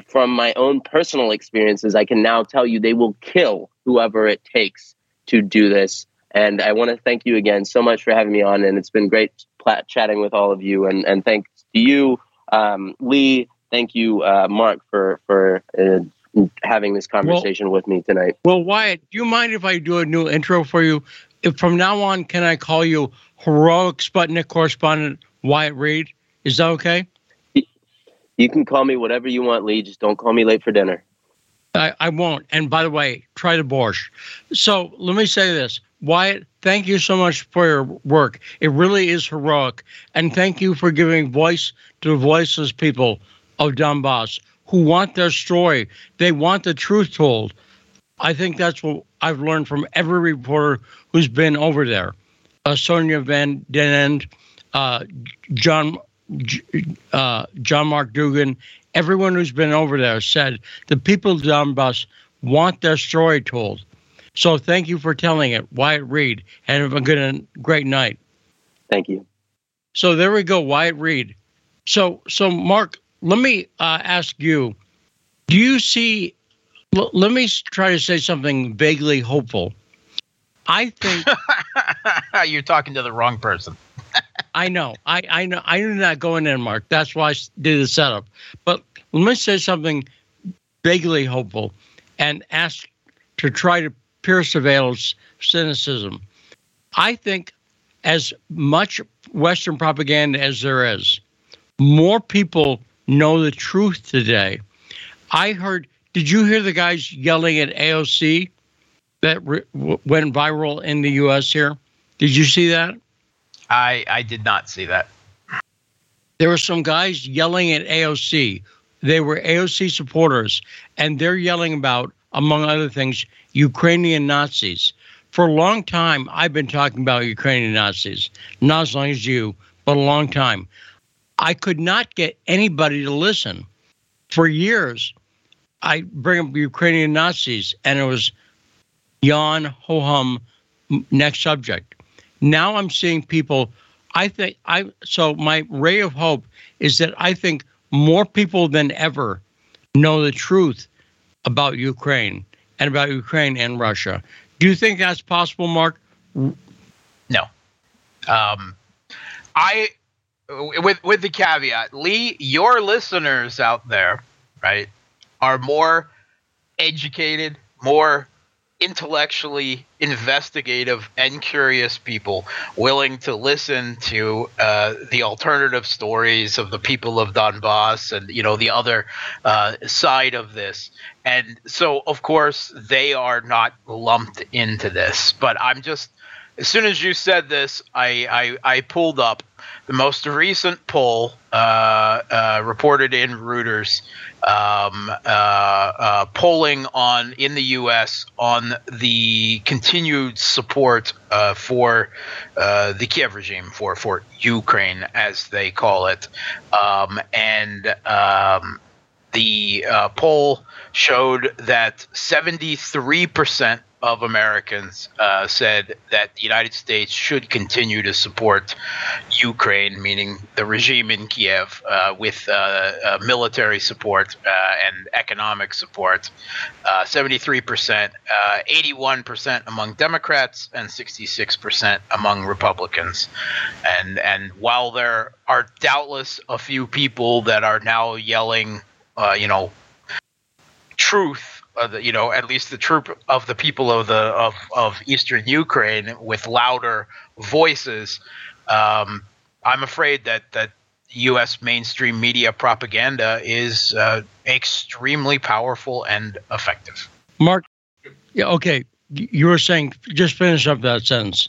from my own personal experiences, I can now tell you they will kill whoever it takes to do this. And I want to thank you again so much for having me on. And it's been great plat- chatting with all of you. And, and thanks to you, um, Lee. Thank you, uh, Mark, for, for uh, having this conversation well, with me tonight. Well, Wyatt, do you mind if I do a new intro for you? If from now on, can I call you heroic Sputnik correspondent Wyatt Reed? Is that okay? You can call me whatever you want, Lee. Just don't call me late for dinner. I, I won't. And by the way, try the borscht. So let me say this. Wyatt, thank you so much for your work. It really is heroic. And thank you for giving voice to the voiceless people of Donbass who want their story. They want the truth told. I think that's what I've learned from every reporter who's been over there. Uh, Sonia Van Den End, uh, John uh, John Mark Dougan, everyone who's been over there said the people of Donbass want their story told. So thank you for telling it, Wyatt Reed, and have a good, great night. Thank you. So there we go, Wyatt Reed. So, so Mark, let me uh, ask you: Do you see? L- let me try to say something vaguely hopeful. I think you're talking to the wrong person. I know. I, I know. I knew that going in, Mark. That's why I did the setup. But let me say something vaguely hopeful and ask to try to pierce the veil of cynicism. I think as much Western propaganda as there is, more people know the truth today. I heard, did you hear the guys yelling at AOC that re- went viral in the US here? Did you see that? I I did not see that. There were some guys yelling at AOC. They were AOC supporters, and they're yelling about, among other things, Ukrainian Nazis. For a long time, I've been talking about Ukrainian Nazis, not as long as you, but a long time. I could not get anybody to listen. For years, I bring up Ukrainian Nazis, and it was yawn, ho hum, next subject. Now I'm seeing people. I think I so my ray of hope is that I think more people than ever know the truth about Ukraine and about Ukraine and Russia. Do you think that's possible, Mark? No. Um, I with with the caveat, Lee, your listeners out there, right, are more educated, more intellectually investigative and curious people willing to listen to uh, the alternative stories of the people of Donbass and you know the other uh, side of this. And so of course they are not lumped into this. But I'm just as soon as you said this I I, I pulled up the most recent poll uh, uh reported in Reuters um, uh, polling on in the U.S. on the continued support for the Kiev regime, for for Ukraine as they call it, um, and um, the uh, poll showed that 73 percent of Americans uh, said that the United States should continue to support Ukraine, meaning the regime in Kiev, uh, with uh, uh military support uh, and economic support. 73%, uh, 81% among Democrats, and 66% among Republicans. And and while there are doubtless a few people that are now yelling, you know, truth uh, the, you know, at least the troop of the people of the of, of eastern Ukraine with louder voices. Um, I'm afraid that that U.S. mainstream media propaganda is uh, extremely powerful and effective. Mark, yeah, okay, you were saying just finish up that sentence.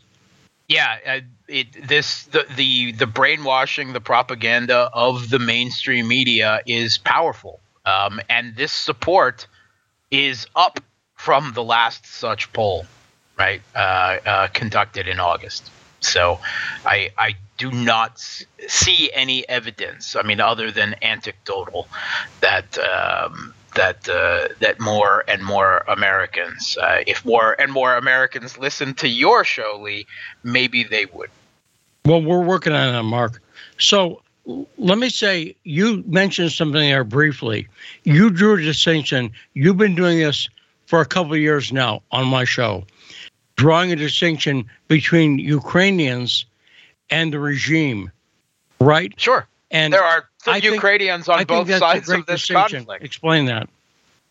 Yeah, uh, it, this the, the the brainwashing, the propaganda of the mainstream media is powerful, um, and this support is up from the last such poll, right, uh, uh, conducted in August. So I, I do not see any evidence, I mean, other than anecdotal, that. Um, that uh, that more and more Americans, uh, if more and more Americans listen to your show, Lee, maybe they would. Well, we're working on that, Mark. So let me say, you mentioned something there briefly. You drew a distinction. You've been doing this for a couple of years now on my show, drawing a distinction between Ukrainians and the regime, right? Sure. And there are Ukrainians on both sides of this conflict. Explain that.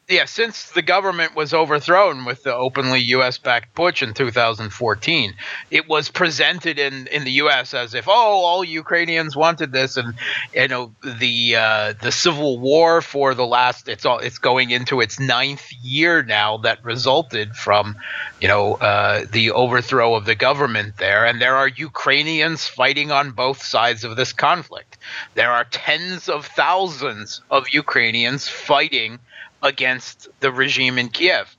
yeah, since the government was overthrown with the openly U.S.-backed putsch in 2014, it was presented in, in the U.S. as if, oh, all Ukrainians wanted this, and you know the uh, the civil war for the last it's all it's going into its ninth year now that resulted from you know uh, the overthrow of the government there, and there are Ukrainians fighting on both sides of this conflict. There are tens of thousands of Ukrainians fighting against the regime in Kiev.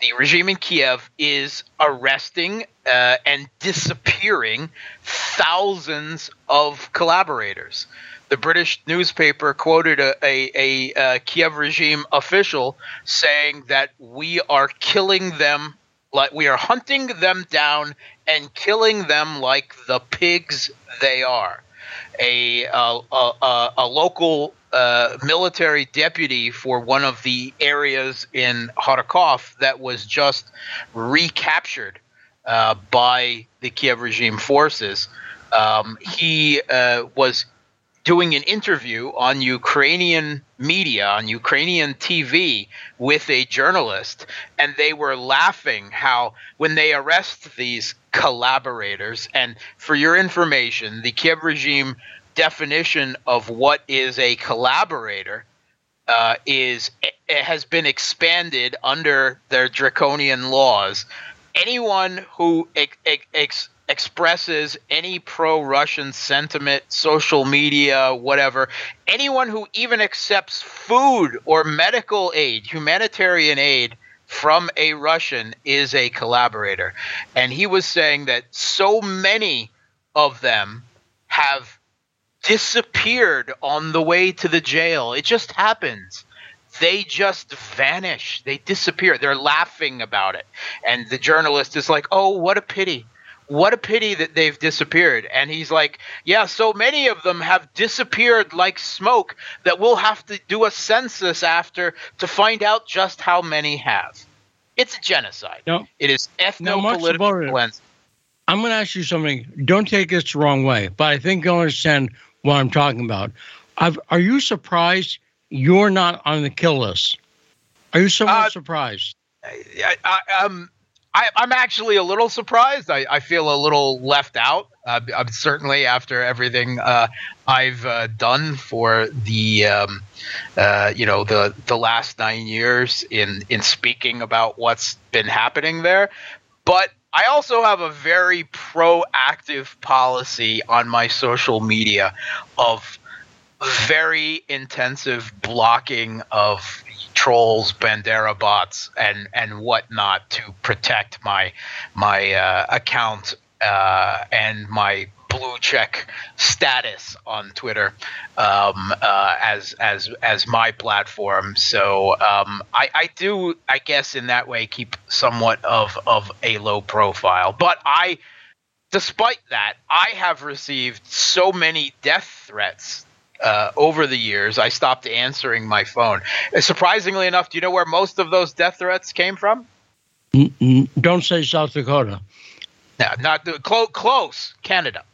The regime in Kiev is arresting uh, and disappearing thousands of collaborators. The British newspaper quoted a, a, a, a Kiev regime official saying that we are killing them, like we are hunting them down and killing them like the pigs they are. A, a, a, a local uh, military deputy for one of the areas in Kharkov that was just recaptured uh, by the Kiev regime forces. Um, he uh, was doing an interview on Ukrainian media, on Ukrainian TV, with a journalist, and they were laughing how when they arrest these collaborators, and for your information, the Kiev regime definition of what is a collaborator uh, is it has been expanded under their draconian laws. Anyone who ex- ex- expresses any pro-Russian sentiment, social media, whatever, anyone who even accepts food or medical aid, humanitarian aid from a Russian is a collaborator. And he was saying that so many of them have disappeared on the way to the jail. It just happens. They just vanish. They disappear. They're laughing about it. And the journalist is like, oh, what a pity. What a pity that they've disappeared. And he's like, yeah, so many of them have disappeared like smoke that we'll have to do a census after to find out just how many have. It's a genocide. No, it is no, ethno-political cleansing. I'm going to ask you something. Don't take this the wrong way, but I think you'll understand what I'm talking about. I've, are you surprised you're not on the kill list? Are you somewhat uh, surprised? I, I, um, I, am actually a little surprised. I, I, feel a little left out. Uh, I'm certainly after everything uh, I've uh, done for the, um, uh, you know, the the last nine years in in speaking about what's been happening there. But I also have a very proactive policy on my social media of very intensive blocking of trolls, Bandera bots, and and whatnot to protect my my uh, account uh, and my blue check status on Twitter um, uh, as as as my platform. So um, I, I do, I guess, in that way, keep somewhat of of a low profile. But I, despite that, I have received so many death threats. Uh, over the years, I stopped answering my phone. Surprisingly enough, do you know where most of those death threats came from? Don't say South Dakota. No, not the, close. Close, Canada.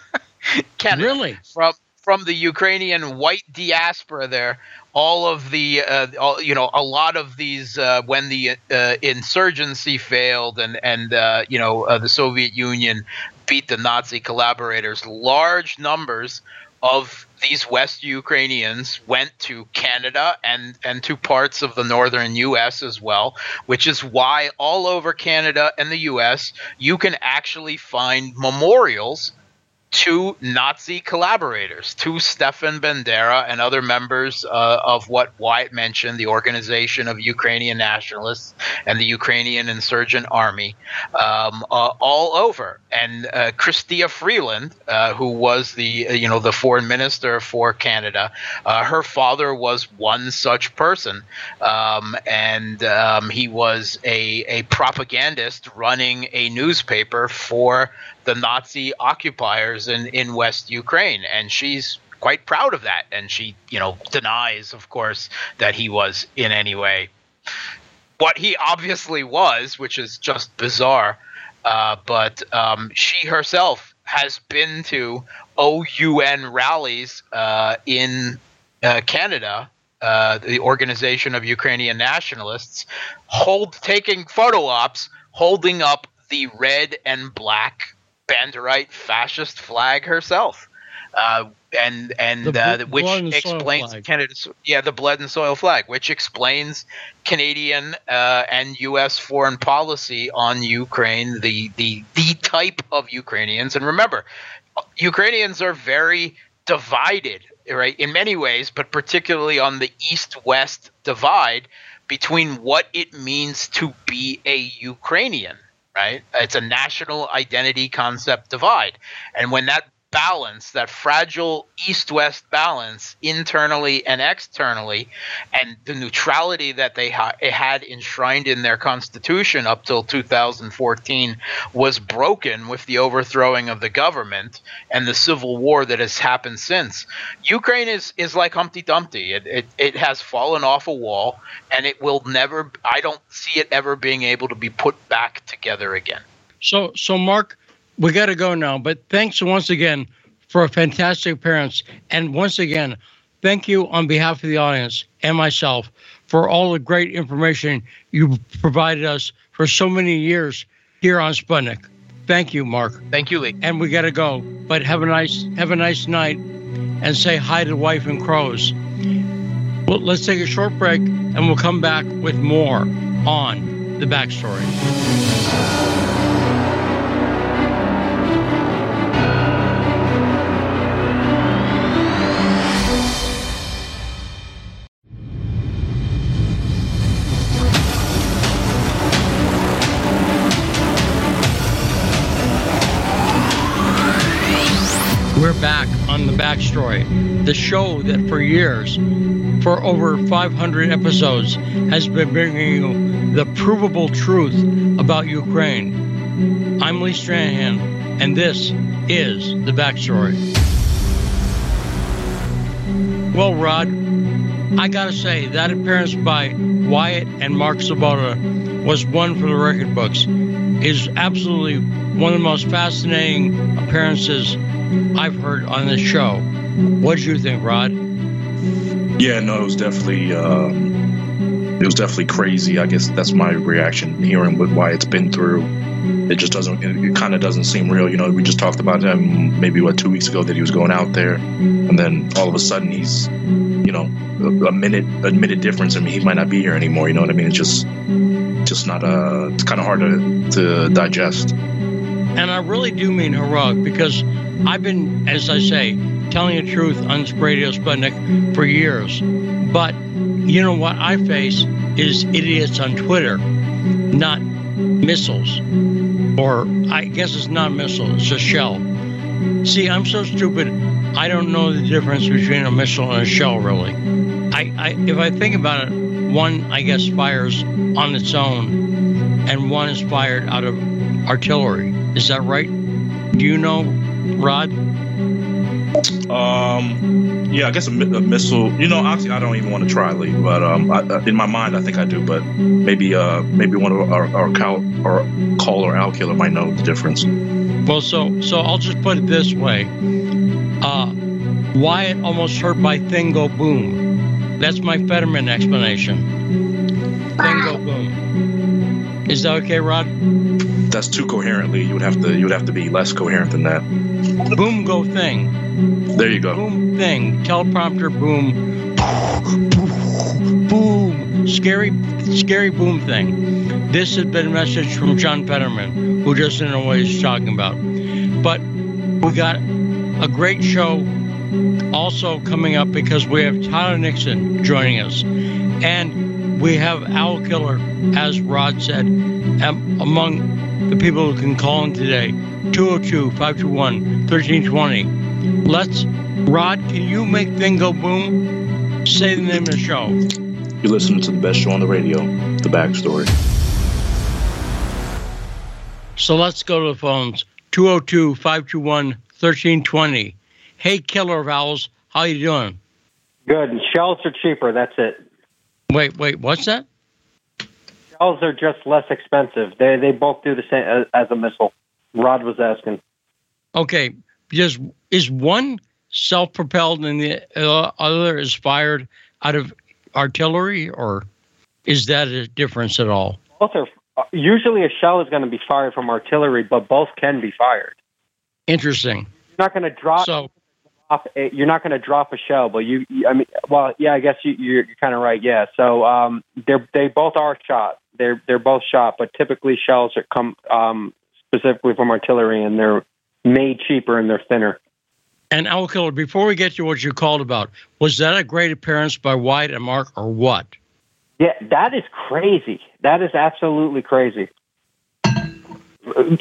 Canada. Really? From from the Ukrainian white diaspora there, all of the uh, all, you know a lot of these uh, when the uh, insurgency failed and and uh, you know uh, the Soviet Union beat the Nazi collaborators, large numbers of these West Ukrainians went to Canada and, and to parts of the northern U.S. as well, which is why all over Canada and the U.S. you can actually find memorials two Nazi collaborators, two Stefan Bandera and other members uh, of what Wyatt mentioned, the Organization of Ukrainian Nationalists and the Ukrainian Insurgent Army, um, uh, all over. And uh, Chrystia Freeland, uh, who was the uh, you know the foreign minister for Canada, uh, her father was one such person, um, and um, he was a a propagandist running a newspaper for the Nazi occupiers in, in West Ukraine. And she's quite proud of that. And she, you know, denies, of course, that he was in any way what he obviously was, which is just bizarre. Uh, but um, she herself has been to OUN rallies uh, in uh, Canada uh, the Organization of Ukrainian Nationalists, hold taking photo ops holding up the red and black Banderite fascist flag herself. Uh, and and uh, which and explains. Canada's yeah the blood and soil flag, which explains Canadian uh, and U.S. foreign policy on Ukraine, the the the type of Ukrainians. And remember, Ukrainians are very divided, right, in many ways, but particularly on the east-west divide between what it means to be a Ukrainian. Right, it's a national identity concept divide, and when that balance, that fragile east west balance internally and externally, and the neutrality that they ha- had enshrined in their constitution up till 2014 was broken with the overthrowing of the government and the civil war that has happened since. Ukraine is, is like Humpty Dumpty. It, it, it has fallen off a wall and it will never, I don't see it ever being able to be put back together again. So, so Mark, we got to go now. But thanks once again for a fantastic appearance, and once again, thank you on behalf of the audience and myself for all the great information you provided us for so many years here on Sputnik. Thank you, Mark. Thank you, Lee. And we got to go. But have a nice have a nice night, and say hi to wife and crows. Well, let's take a short break, and we'll come back with more on the backstory. Backstory, the show that for years, for over 500 episodes, has been bringing you the provable truth about Ukraine. I'm Lee Stranahan, and this is the backstory. Well, Rod, I gotta say that appearance by Wyatt and Mark Sleboda was one for the record books. Is absolutely one of the most fascinating appearances I've heard on this show. What did you think, Rod? Yeah, no, it was definitely um, it was definitely crazy. I guess that's my reaction hearing what why it's been through. It just doesn't. It, it kind of doesn't seem real. You know, we just talked about him maybe what two weeks ago that he was going out there, and then all of a sudden he's, you know, a, a minute a minute difference. I mean, he might not be here anymore. You know what I mean? It's just just not uh it's kind of hard to to digest. And I really do mean heroic because I've been, as I say, telling the truth on Radio Sputnik for years. But you know what I face is idiots on Twitter, not missiles. Or I guess it's not a missile, it's a shell. See, I'm so stupid, I don't know the difference between a missile and a shell, really. I, I if I think about it, one, I guess, fires on its own, and one is fired out of artillery. Is that right? Do you know, Rod? Um, yeah, I guess a, a missile. You know, actually, I don't even want to try, Lee. But um, I, in my mind, I think I do. But maybe, uh, maybe one of our our, our caller Al Killer might know the difference. Well, so so I'll just put it this way. Uh, Wyatt almost hurt by Thing Go Boom. That's my Fetterman explanation. Thing Go Boom. Is that okay, Rod? That's too coherently. You would have to you would have to be less coherent than that. Boom Go Thing. There you go. Boom Thing. Teleprompter Boom. Boom. Scary, scary boom thing. This has been a message from John Fetterman, who doesn't know what he's talking about. But we got a great show also coming up because we have Tyler Nixon joining us. And we have Owl Killer, as Rod said, among the people who can call in today 202 521 1320. Let's, Rod, can you make thing go boom? Say the name of the show. You're listening to the best show on the radio, The Backstory. So let's go to the phones 202 521 1320. Hey, Killer Vowels, how you doing? Good. And shells are cheaper. That's it. Wait, wait, what's that? Shells are just less expensive. They they both do the same as, as a missile. Rod was asking. Okay, just is one self-propelled and the uh, other is fired out of artillery, or is that a difference at all? Both are usually a shell is going to be fired from artillery, but both can be fired. Interesting. You're not going to drop. So, you're not going to drop a shell, but you, you- I mean, well, yeah, I guess you, you're, you're kind of right. Yeah, so um, they're they both are shot. They're they're both shot, but typically shells are come um, specifically from artillery, and they're made cheaper and they're thinner. and Owl Killer, before we get to what you called about, was that a great appearance by Wyatt and Mark, or what? Yeah, that is crazy. That is absolutely crazy.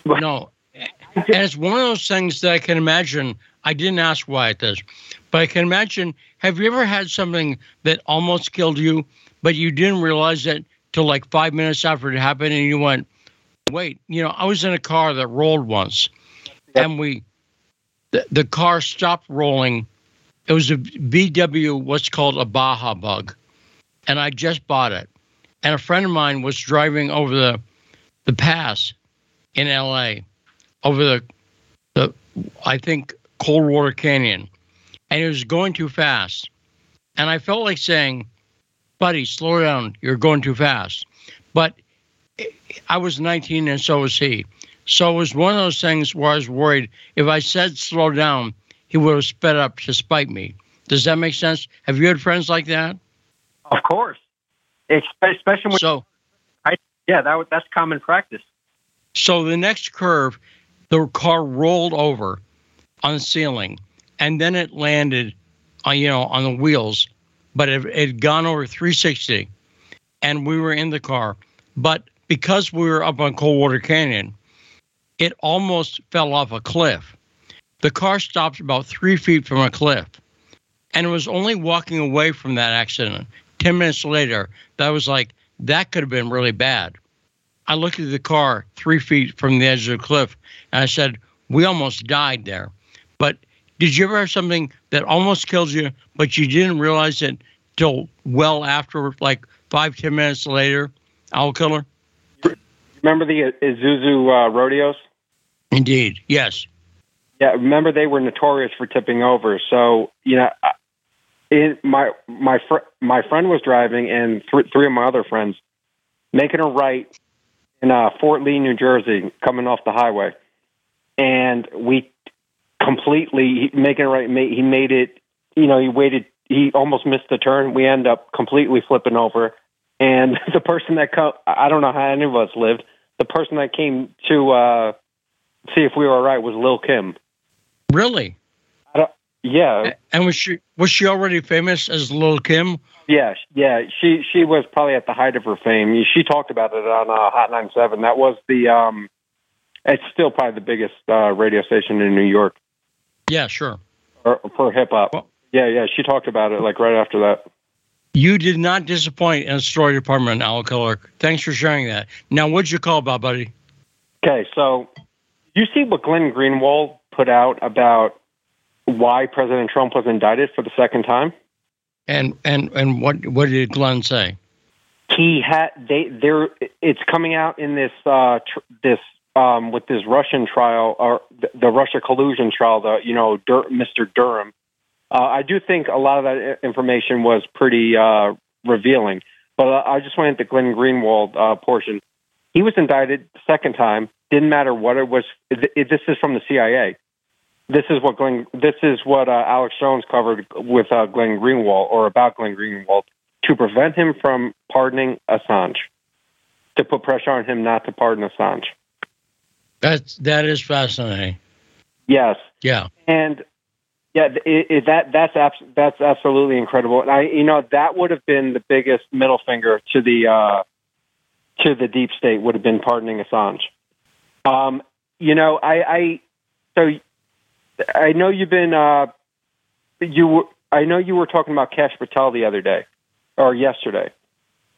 No. And it's one of those things that I can imagine. I didn't ask Wyatt this, but I can imagine. Have you ever had something that almost killed you, but you didn't realize it till like five minutes after it happened, and you went, "Wait, you know, I was in a car that rolled once, and we, the, the car stopped rolling. It was a VW, what's called a Baja Bug, and I just bought it, and a friend of mine was driving over the, the pass, in L.A. over the the I think Coldwater Canyon, and it was going too fast, and I felt like saying, "Buddy, slow down. You're going too fast." But I was 19, and so was he. So it was one of those things where I was worried if I said slow down, he would have sped up to spite me. Does that make sense? Have you had friends like that? Of course, especially when So yeah, that that's common practice. So the next curve, the car rolled over on the ceiling, and then it landed, on, you know, on the wheels, but it it had gone over 360, and we were in the car. But because we were up on Coldwater Canyon, it almost fell off a cliff. The car stopped about three feet from a cliff, and it was only walking away from that accident. Ten minutes later, that was like that could have been really bad. I looked at the car three feet from the edge of the cliff and I said, We almost died there. Did you ever have something that almost killed you, but you didn't realize it till well after, like five, ten minutes later? Owl killer? Remember the Isuzu uh, rodeos? Indeed. Yes. Yeah, remember they were notorious for tipping over. So you know, my my fr- my friend was driving, and th- three of my other friends making a right in uh, Fort Lee, New Jersey, coming off the highway, and we completely making it right. He made it. You know, he waited. He almost missed the turn. We end up completely flipping over, and the person that co- I don't know how any of us lived. The person that came to uh, see if we were all right was Lil Kim. Really? Yeah, And was she was she already famous as Lil Kim? yeah, yeah. She she was probably at the height of her fame. She talked about it on uh, Hot 97. That was the um, it's still probably the biggest uh, radio station in New York Yeah, sure. for, for hip hop. Well- Yeah, yeah. She talked about it like right after that. You did not disappoint in the story department, Owl Killer. Thanks for sharing that. Now, what'd you call about, buddy? Okay, so you see what Glenn Greenwald put out about why President Trump was indicted for the second time? And and and what what did Glenn say? he had they there it's coming out in this uh tr- this um with this Russian trial or the, Russia collusion trial the you know Dur- Mr. Durham uh, I do think a lot of that information was pretty uh revealing but uh, I just went into Glenn Greenwald uh portion he was indicted second time didn't matter what it was it, it, this is from the CIA this is what Glenn this is what uh, Alex Jones covered with uh, Glenn Greenwald or about Glenn Greenwald to prevent him from pardoning Assange, to put pressure on him not to pardon Assange. That's that is fascinating. Yes, Yeah. and yeah, it, it, that that's abs- that's absolutely incredible. And I, you know, that would have been the biggest middle finger to the uh, to the deep state would have been pardoning Assange. Um, you know, I, I so I know you've been uh, you. were- I know you were talking about Kash Patel the other day or yesterday,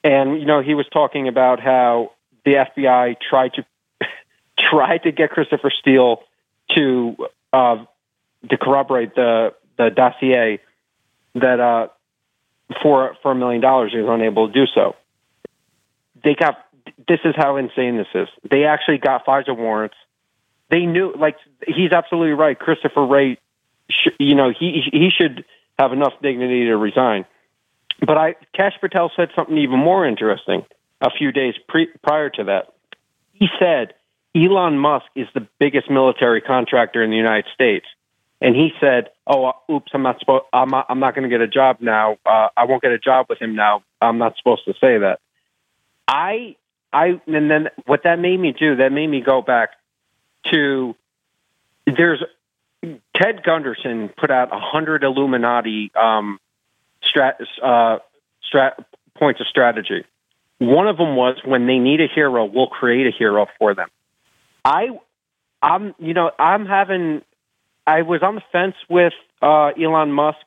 and you know he was talking about how the FBI tried to tried to get Christopher Steele to uh, to corroborate the the dossier that uh, for for a million dollars he was unable to do so. They got this is how insane this is. They actually got FISA warrants. They knew like he's absolutely right. Christopher Wray, sh- you know he he should have enough dignity to resign. but I Kash Patel said something even more interesting a few days pre, prior to that. He said Elon Musk is the biggest military contractor in the United States, and he said, "Oh, uh, oops, I'm not supposed. I'm not, I'm not going to get a job now. Uh, I won't get a job with him now. I'm not supposed to say that." I, I, and then what that made me do, that made me go back to there's Ted Gunderson put out a hundred Illuminati um, strat, uh, strat, points of strategy. One of them was when they need a hero, we'll create a hero for them. I, I'm, you know, I'm having. I was on the fence with uh, Elon Musk,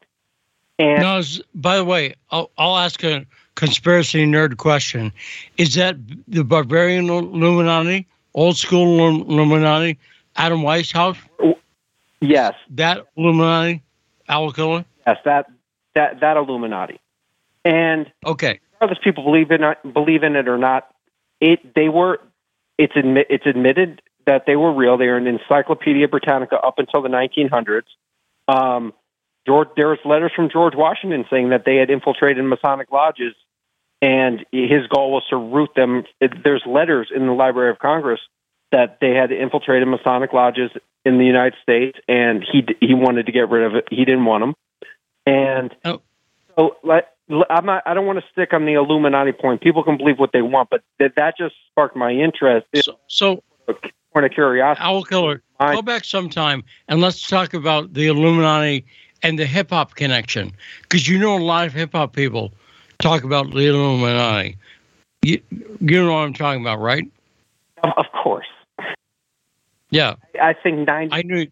and No, by the way, I'll, I'll ask a conspiracy nerd question. Is that the Bavarian Illuminati, old school Illuminati, Adam Weishaupt? yes, That Illuminati, Killer? yes, that that that Illuminati, and Okay. regardless people believe in it, believe in it or not, it they were it's admit it's admitted that they were real. They were in Encyclopedia Britannica up until the 1900s. Um, George, there was letters from George Washington saying that they had infiltrated Masonic lodges, and his goal was to root them. There's letters in the Library of Congress that they had infiltrated Masonic lodges in the United States, and he he wanted to get rid of it. He didn't want them, and Oh. so like I'm not. I don't want to stick on the Illuminati point. People can believe what they want, but that that just sparked my interest. So, so a point of curiosity. Owl Killer, I- go back sometime and let's talk about the Illuminati and the hip hop connection. Because you know a lot of hip hop people talk about the Illuminati. You, you know what I'm talking about, right? Of, of course, Yeah. I think ninety. I knew.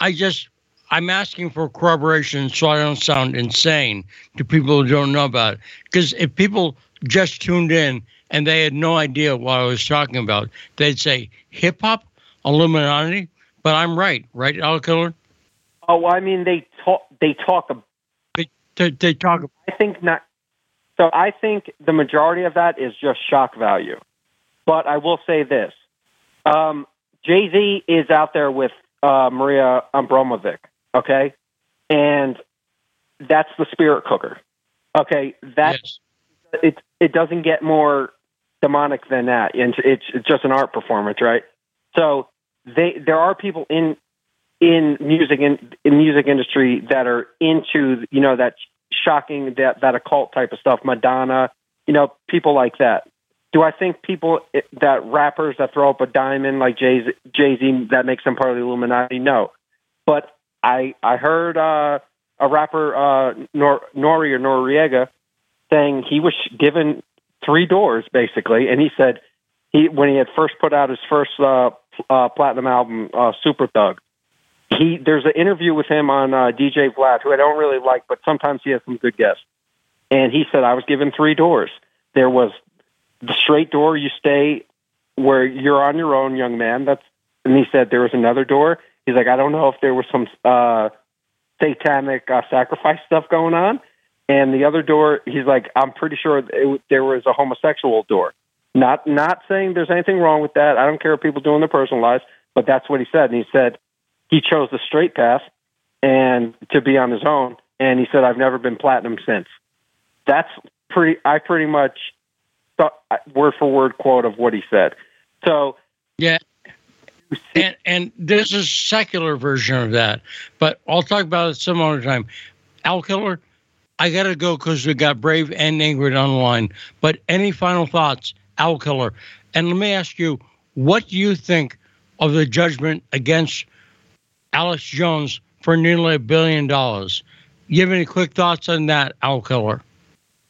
I just. I'm asking for corroboration so I don't sound insane to people who don't know about it. Because if people just tuned in and they had no idea what I was talking about, they'd say hip hop, Illuminati. But I'm right, right, Al Killer? oh, I mean, they talk. They talk. ab- They, they talk. I think not. So I think the majority of that is just shock value. But I will say this: um, Jay Z is out there with uh, Maria Abramovic, okay, and that's the spirit cooker. Okay, that Yes. it it doesn't get more demonic than that. And it's it's just an art performance, right? So they there are people in in music in, in music industry that are into you know that shocking that that occult type of stuff. Madonna, you know, people like that. Do I think people that rappers that throw up a diamond like Jay Jay Z that makes them part of the Illuminati? No, but I I heard uh, a rapper uh, Nor, Nori or Noreaga saying he was given three doors basically, and he said he when he had first put out his first uh, uh, platinum album, uh, Super Thug. He there's an interview with him on uh, DJ Vlad, who I don't really like, but sometimes he has some good guests. And he said I was given three doors. There was the straight door, you stay where you're on your own, young man. That's and he said there was another door. He's like I don't know if there was some uh, satanic uh, sacrifice stuff going on. And the other door, he's like, I'm pretty sure it, there was a homosexual door. Not not saying there's anything wrong with that. I don't care what people do in their personal lives, but that's what he said. And he said he chose the straight path and to be on his own. And he said I've never been platinum since. That's pretty. I pretty much thought word for word quote of what he said. So Yeah. And and there's a secular version of that, but I'll talk about it some other time. Al Killer, I gotta go because we got Brave and Ingrid on the line. But any final thoughts, Al Killer? And let me ask you, what do you think of the judgment against Alex Jones for nearly a billion dollars? You have any quick thoughts on that, Al Killer?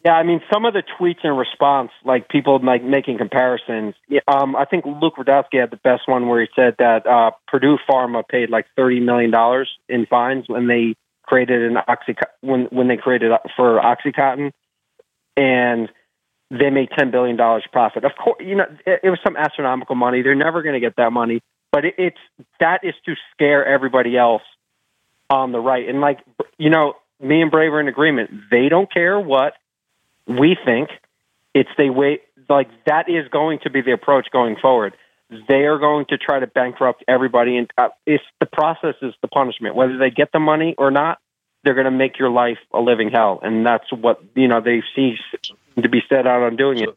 Yeah, I mean, some of the tweets in response, like people like making comparisons. Um, I think Luke Rudkowski had the best one where he said that uh, Purdue Pharma paid like thirty million dollars in fines when they created an oxy when when they created for OxyContin, and they made ten billion dollars profit. Of course, you know it, it was some astronomical money. They're never going to get that money, but it, it's that is to scare everybody else on the right. And like you know, me and Brave are in agreement. They don't care what we think it's the way like that is going to be the approach going forward. They are going to try to bankrupt everybody, and uh, it's the process is the punishment. Whether they get the money or not, they're going to make your life a living hell, and that's what you know they seem to be set out on doing it.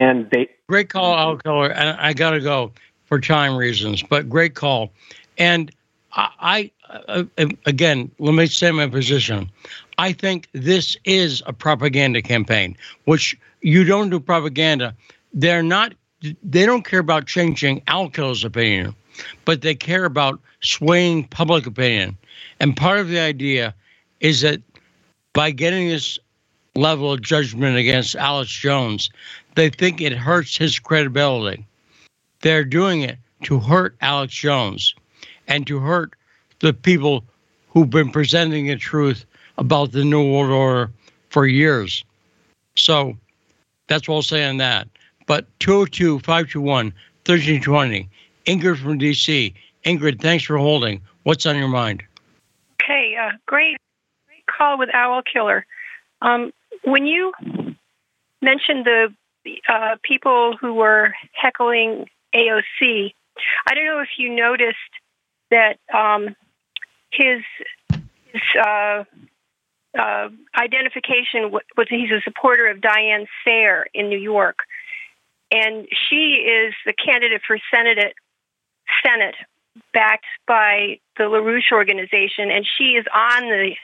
And they great call, Al Keller. And I got to go for time reasons, but great call. And I, I uh, again, let me say my position. I think this is a propaganda campaign, which you don't do propaganda. They're not. They don't care about changing Al Keller's opinion, but they care about swaying public opinion. And part of the idea is that by getting this level of judgment against Alex Jones, they think it hurts his credibility. They're doing it to hurt Alex Jones and to hurt the people who've been presenting the truth about the New World Order for years. So that's what I'll say on that. But 202 521 1320. Ingrid from DC. Ingrid, thanks for holding. What's on your mind? Okay, uh, great, great call with Owl Killer. Um, when you mentioned the uh, people who were heckling AOC, I don't know if you noticed that um, his his uh, uh, identification was he's a supporter of Diane Sare in New York, and she is the candidate for Senate Senate backed by the LaRouche organization, and she is on the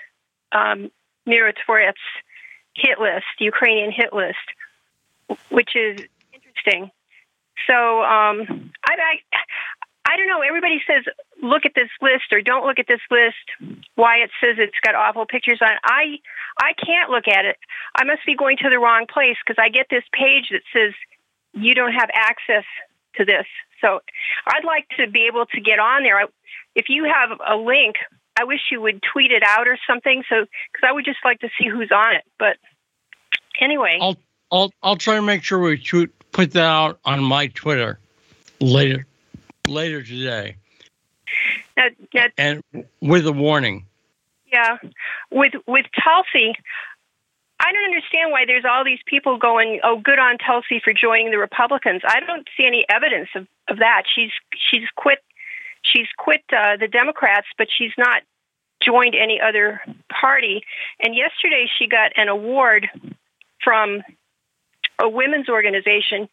um, Myrotvorets hit list, Ukrainian hit list, which is interesting. So um, I, I, I don't know. Everybody says look at this list or don't look at this list. Why it says it's got awful pictures on. I I can't look at it. I must be going to the wrong place because I get this page that says you don't have access to this. So I'd like to be able to get on there. If you have a link, I wish you would tweet it out or something. So because I would just like to see who's on it. But anyway, I'll I'll I'll try to make sure we tweet, put that out on my Twitter later later today. Now, now, and with a warning. Yeah, with with Tulsi, I don't understand why there's all these people going, "Oh, good on Tulsi for joining the Republicans." I don't see any evidence of, of that. She's she's quit she's quit uh, the Democrats, but she's not joined any other party. And yesterday she got an award from a women's organization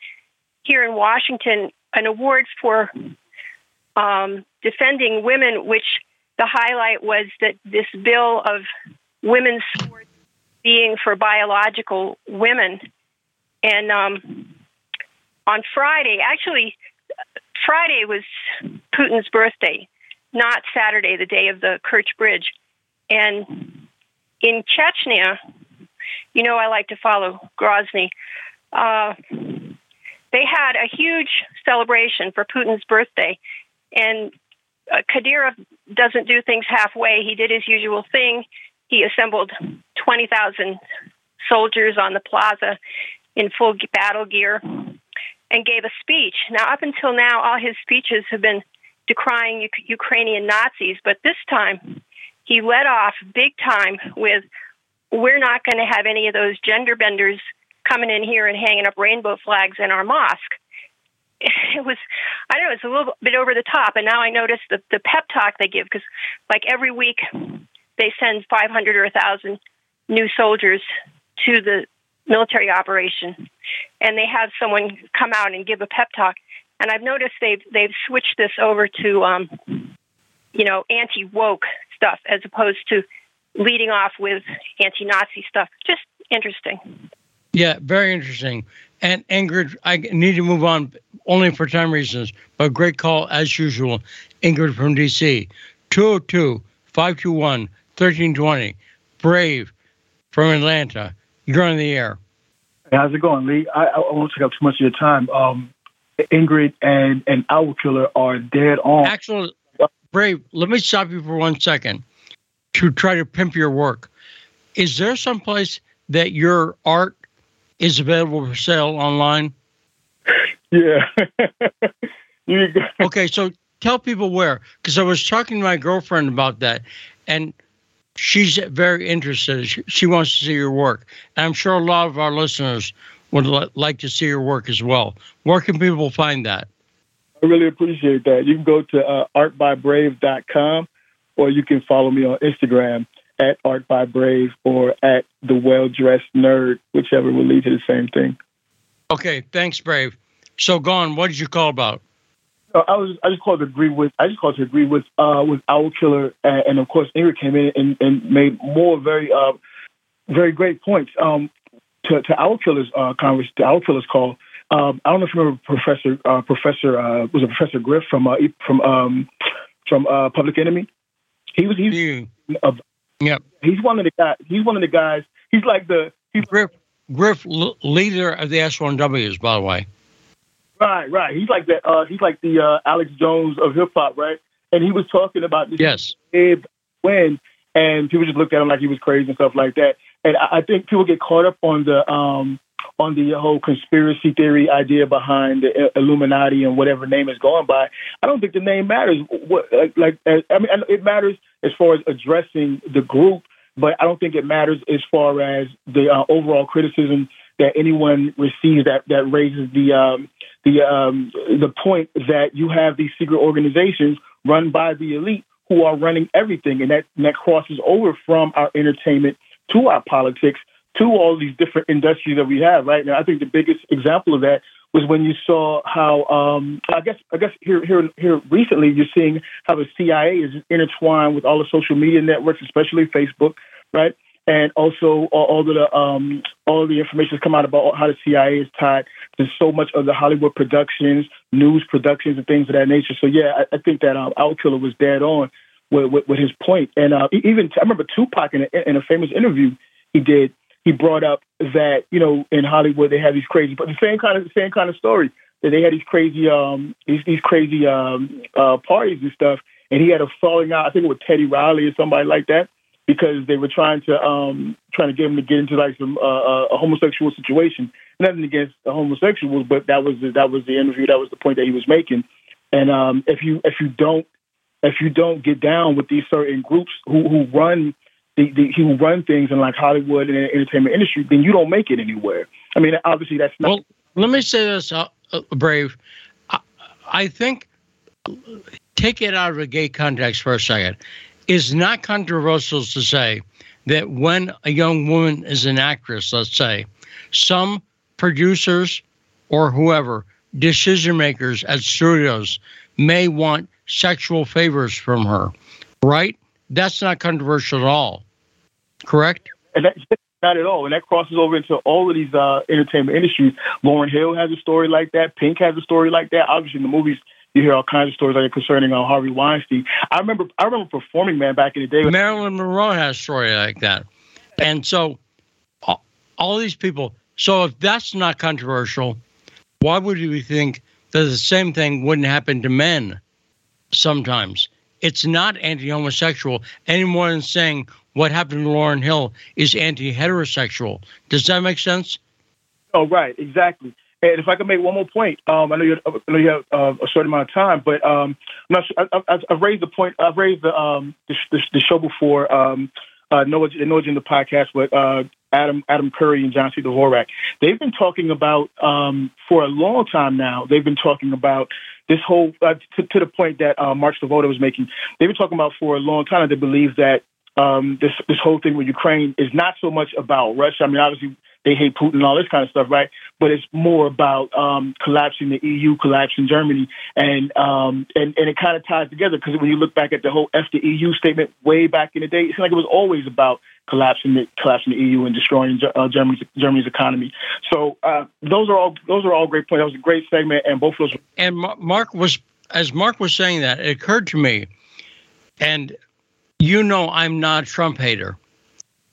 here in Washington, an award for um, defending women, which the highlight was that this bill of women's sports being for biological women. And um, on Friday, actually, Friday was Putin's birthday, not Saturday, the day of the Kerch Bridge. And in Chechnya, you know, I like to follow Grozny. Uh, they had a huge celebration for Putin's birthday, and uh, Kadyrov doesn't do things halfway. He did his usual thing. He assembled 20,000 soldiers on the plaza in full battle gear and gave a speech. Now, up until now, all his speeches have been decrying U- Ukrainian Nazis, but this time he led off big time with we're not going to have any of those gender benders coming in here and hanging up rainbow flags in our mosque. it was I don't know it's a little bit over the top and now I notice the the pep talk they give because like every week they send 500 or 1000 new soldiers to the military operation and they have someone come out and give a pep talk and I've noticed they've they've switched this over to um you know anti woke stuff as opposed to leading off with anti Nazi stuff just interesting yeah very interesting and Ingrid, I need to move on only for time reasons, but great call as usual. Ingrid from DC, 202 521 1320. Brave from Atlanta. You're on the air. How's it going, Lee? I, I won't take up too much of your time. Um, Ingrid and, and Owl Killer are dead on. Actually, Brave, let me stop you for one second to try to pimp your work. Is there some place that your art is available for sale online? Yeah. okay, so tell people where, because I was talking to my girlfriend about that, and she's very interested. She wants to see your work. And I'm sure a lot of our listeners would like to see your work as well. Where can people find that? I really appreciate that. You can go to uh, artbybrave.com or you can follow me on Instagram at artbybrave or at the Well Dressed Nerd, whichever will lead to the same thing. Okay, thanks, Brave. So, Gone, what did you call about? Uh, I was I just called to agree with I just called to agree with uh, with Owl Killer and, and of course Ingrid came in and, and made more very uh, very great points. Um, to, to Owl Killer's uh, converse, to Owl Killer's call. Um, I don't know if you remember Professor uh, Professor uh, was a Professor Griff from uh, from um, from uh, Public Enemy. He was he's Yeah. uh, Yep. he's one of the guys. He's one of the guys. He's like the he's Griff, Griff, l- leader of the S1Ws, by the way. Right right. He's like that. Uh, he's like the uh, Alex Jones of hip hop, right? And he was talking about this Yes. Ed when, and people just looked at him like he was crazy and stuff like that. And I, I think people get caught up on the um, on the whole conspiracy theory idea behind the Illuminati and whatever name is going by. I don't think the name matters. What like, like I mean, it matters as far as addressing the group, but I don't think it matters as far as the uh, overall criticism that anyone receives that that raises the um, the um, the point that you have these secret organizations run by the elite who are running everything, and that and that crosses over from our entertainment to our politics to all these different industries that we have right now. I think the biggest example of that was when you saw how um, I guess I guess here here here recently you're seeing how the CIA is intertwined with all the social media networks, especially Facebook, right? And also all, all the um, all the information has come out about how the CIA is tied to so much of the Hollywood productions, news productions, and things of that nature. So yeah, I, I think that um, Outkiller was dead on with, with, with his point. And uh, even I remember Tupac in a, in a famous interview he did. He brought up that you know in Hollywood they have these crazy, but the same kind of the same kind of story that they had these crazy um these these crazy um uh parties and stuff. And he had a falling out. I think it was Teddy Riley or somebody like that because they were trying to um trying to get him to get into like some uh, uh, a homosexual situation. Nothing against the homosexuals, but that was the, that was the interview. That was the point that he was making. And um, if you if you don't if you don't get down with these certain groups who who run the, the who run things in like Hollywood and the entertainment industry, then you don't make it anywhere. I mean, obviously that's not. Well, let me say this, uh, uh, Brave. I, I think take it out of a gay context for a second. It's not controversial to say that when a young woman is an actress, let's say, some producers or whoever, decision makers at studios, may want sexual favors from her, right? That's not controversial at all. Correct? and that's not at all. And that crosses over into all of these uh, entertainment industries. Lauryn Hill has a story like that. Pink has a story like that. Obviously, in the movies, you hear all kinds of stories like concerning uh, Harvey Weinstein. I remember, I remember performing man back in the day. Marilyn Monroe has a story like that. And so all, all these people, so if that's not controversial, why would we think that the same thing wouldn't happen to men sometimes? It's not anti homosexual any more than saying what happened to Lauryn Hill is anti heterosexual. Does that make sense? Oh, right, exactly. And if I could make one more point, um, I know you, I know you have uh, a short amount of time, but um, I'm not sure, I, I've raised the point. I've raised the um, the, the, the show before. Um, uh, in the podcast with uh, Adam Adam Curry and John C. Dvorak. They've been talking about um, for a long time now. They've been talking about this whole uh, to, to the point that uh, Mark Sleboda was making. They've been talking about for a long time. They believe that um, this this whole thing with Ukraine is not so much about Russia. I mean, obviously they hate Putin and all this kind of stuff, right? But it's more about um, collapsing the EU, collapsing Germany, and um, and and it kind of ties together because when you look back at the whole F the EU statement way back in the day, it seemed like it was always about collapsing the collapsing the EU and destroying uh, Germany's Germany's economy. So uh, those are all those are all great points. That was a great segment, and both of those. And Mark was, as Mark was saying that, it occurred to me, and you know I'm not a Trump hater,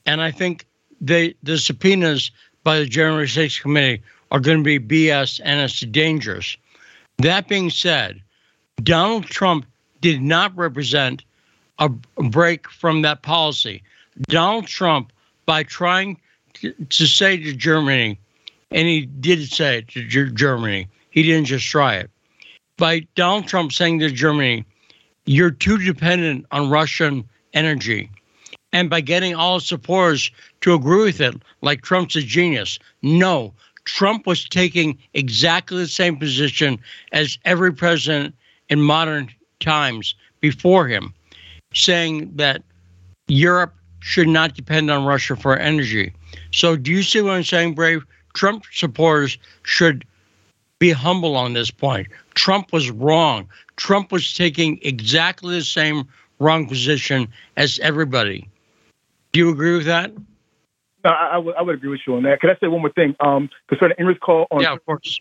and I think the the subpoenas by the January 6th committee are going to be BS and it's dangerous. That being said, Donald Trump did not represent a break from that policy. Donald Trump, by trying to, say to Germany, and he did say it to Ger- Germany, he didn't just try it. By Donald Trump saying to Germany, you're too dependent on Russian energy. And by getting all supporters to agree with it, like Trump's a genius. No, Trump was taking exactly the same position as every president in modern times before him, saying that Europe should not depend on Russia for energy. So, do you see what I'm saying, Brave? Trump supporters should be humble on this point. Trump was wrong. Trump was taking exactly the same wrong position as everybody. Do you agree with that? No, I, I, would, agree with you on that. Can I say one more thing? Um, concerning Ingrid's call on. Yeah, of course.